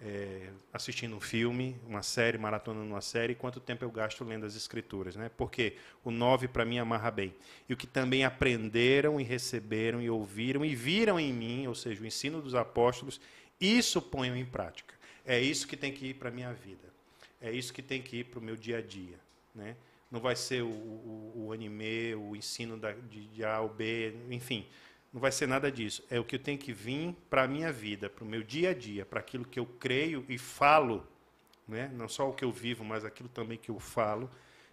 é, assistindo um filme, uma série, maratonando uma série, quanto tempo eu gasto lendo as escrituras, né? Porque o 9 para mim amarra bem. E o que também aprenderam e receberam e ouviram e viram em mim, ou seja, o ensino dos apóstolos, isso ponham em prática. É isso que tem que ir para a minha vida. É isso que tem que ir para o meu dia a dia, né? Não vai ser o, o, o anime, o ensino da, de, de A ou B, enfim, não vai ser nada disso. É o que eu tenho que vir para a minha vida, para o meu dia a dia, para aquilo que eu creio e falo, né? não só o que eu vivo, mas aquilo também que eu falo,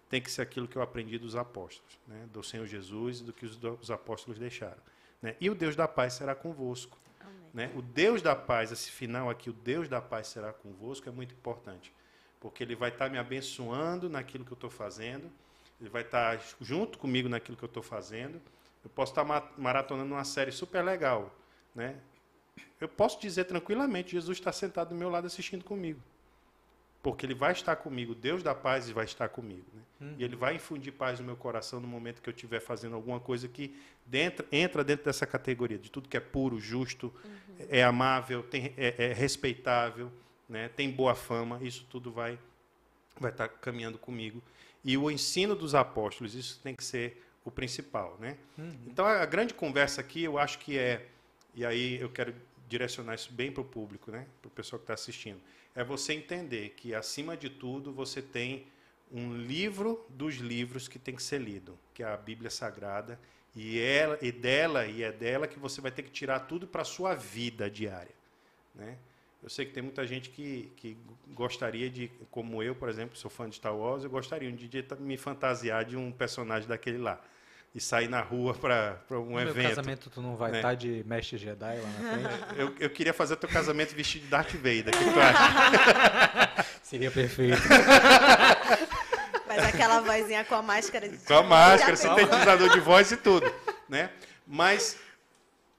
tem que ser aquilo que eu aprendi dos apóstolos, né? do Senhor Jesus e do que os, os apóstolos deixaram. Né? E o Deus da paz será convosco. Né? O Deus da paz, esse final aqui, o Deus da paz será convosco, é muito importante. Porque Ele vai estar me abençoando naquilo que eu estou fazendo, Ele vai estar junto comigo naquilo que eu estou fazendo. Eu posso estar ma- maratonando uma série super legal. Né? Eu posso dizer tranquilamente: Jesus está sentado do meu lado assistindo comigo. Porque Ele vai estar comigo, Deus da paz vai estar comigo. Né? E Ele vai infundir paz no meu coração no momento que eu estiver fazendo alguma coisa que dentro, entra dentro dessa categoria de tudo que é puro, justo, é amável, tem, é, é respeitável, né? tem boa fama. Isso tudo vai, vai estar caminhando comigo. E o ensino dos apóstolos, isso tem que ser o principal. Né? Então, a grande conversa aqui, eu acho que é, e aí eu quero direcionar isso bem para o público, né? para o pessoal que está assistindo, é você entender que, acima de tudo, você tem um livro dos livros que tem que ser lido, que é a Bíblia Sagrada, e, ela, e dela, e é dela que você vai ter que tirar tudo para a sua vida diária. Né? Eu sei que tem muita gente que, que gostaria de, como eu, por exemplo, sou fã de Star Wars, eu gostaria um dia de me fantasiar de um personagem daquele lá e sair na rua para um
no meu
evento.
casamento tu não vai
né?
estar de mestre Jedi lá na frente.
Eu, eu queria fazer teu casamento vestido de Darth Vader. O que tu acha?
Seria perfeito.
Faz aquela vozinha com a máscara de
Com a máscara, sintetizador de voz e tudo. Né? Mas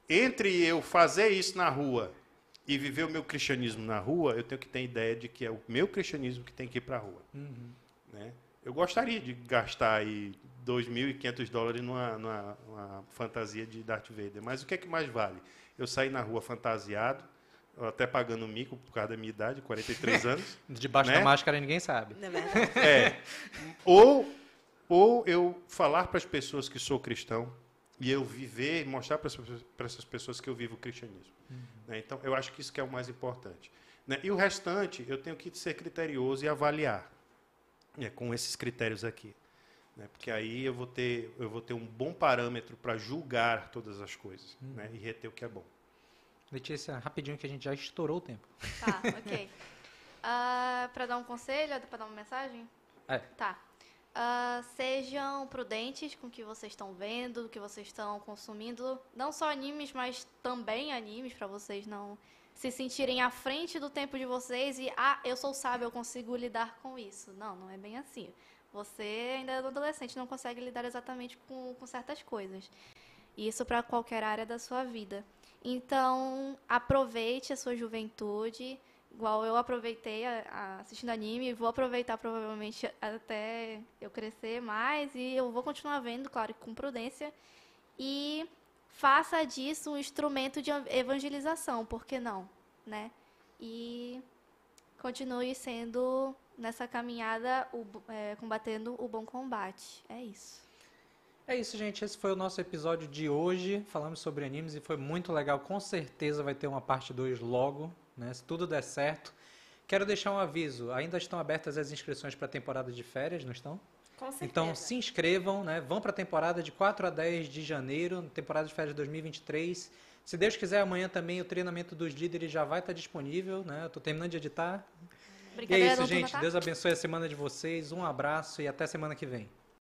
entre eu fazer isso na rua e viver o meu cristianismo na rua, eu tenho que ter ideia de que é o meu cristianismo que tem que ir para a rua. Né? Eu gostaria de gastar aí 2.500 dólares numa, numa uma fantasia de Darth Vader, mas o que é que mais vale? Eu sair na rua fantasiado, até pagando mico por causa da minha idade, 43 anos,
Debaixo
Né?
da máscara ninguém sabe.
É?
É. Ou, ou eu falar para as pessoas que sou cristão e eu viver, mostrar para essas pessoas que eu vivo o cristianismo. Né? Então, eu acho que isso que é o mais importante. Né? E o restante, eu tenho que ser criterioso e avaliar né? com esses critérios aqui. Né? Porque aí eu vou ter, eu vou ter um bom parâmetro para julgar todas as coisas né? e reter o que é bom.
Letícia, rapidinho que a gente já estourou o tempo.
Tá, ok. Ah, pra dar um conselho, pra dar uma mensagem?
É.
Tá. Ah, sejam prudentes com o que vocês estão vendo, o que vocês estão consumindo. Não só animes, mas também animes, pra vocês não se sentirem à frente do tempo de vocês e, ah, eu sou sábio, eu consigo lidar com isso. Não, não é bem assim. Você ainda é adolescente, não consegue lidar exatamente com, com certas coisas. Isso para qualquer área da sua vida. Então, aproveite a sua juventude, igual eu aproveitei a- a- assistindo anime, e vou aproveitar provavelmente até eu crescer mais, e eu vou continuar vendo, claro, com prudência. E faça disso um instrumento de evangelização, por que não? Né? E continue sendo nessa caminhada, o é, combatendo o bom combate. É isso.
É isso, gente. Esse foi o nosso episódio de hoje. Falamos sobre animes e foi muito legal. Com certeza vai ter uma parte 2 logo, né? Se tudo der certo. Quero deixar um aviso. Ainda estão abertas as inscrições para a temporada de férias, não estão?
Com certeza.
Então se inscrevam, né? Vão para a temporada de 4 a 10 de janeiro, temporada de férias de 2023. Se Deus quiser, amanhã também o treinamento dos líderes já vai estar disponível, né? Eu tô terminando de editar. E é isso, gente.
tá?
Deus abençoe a semana de vocês. Um abraço e até semana que vem.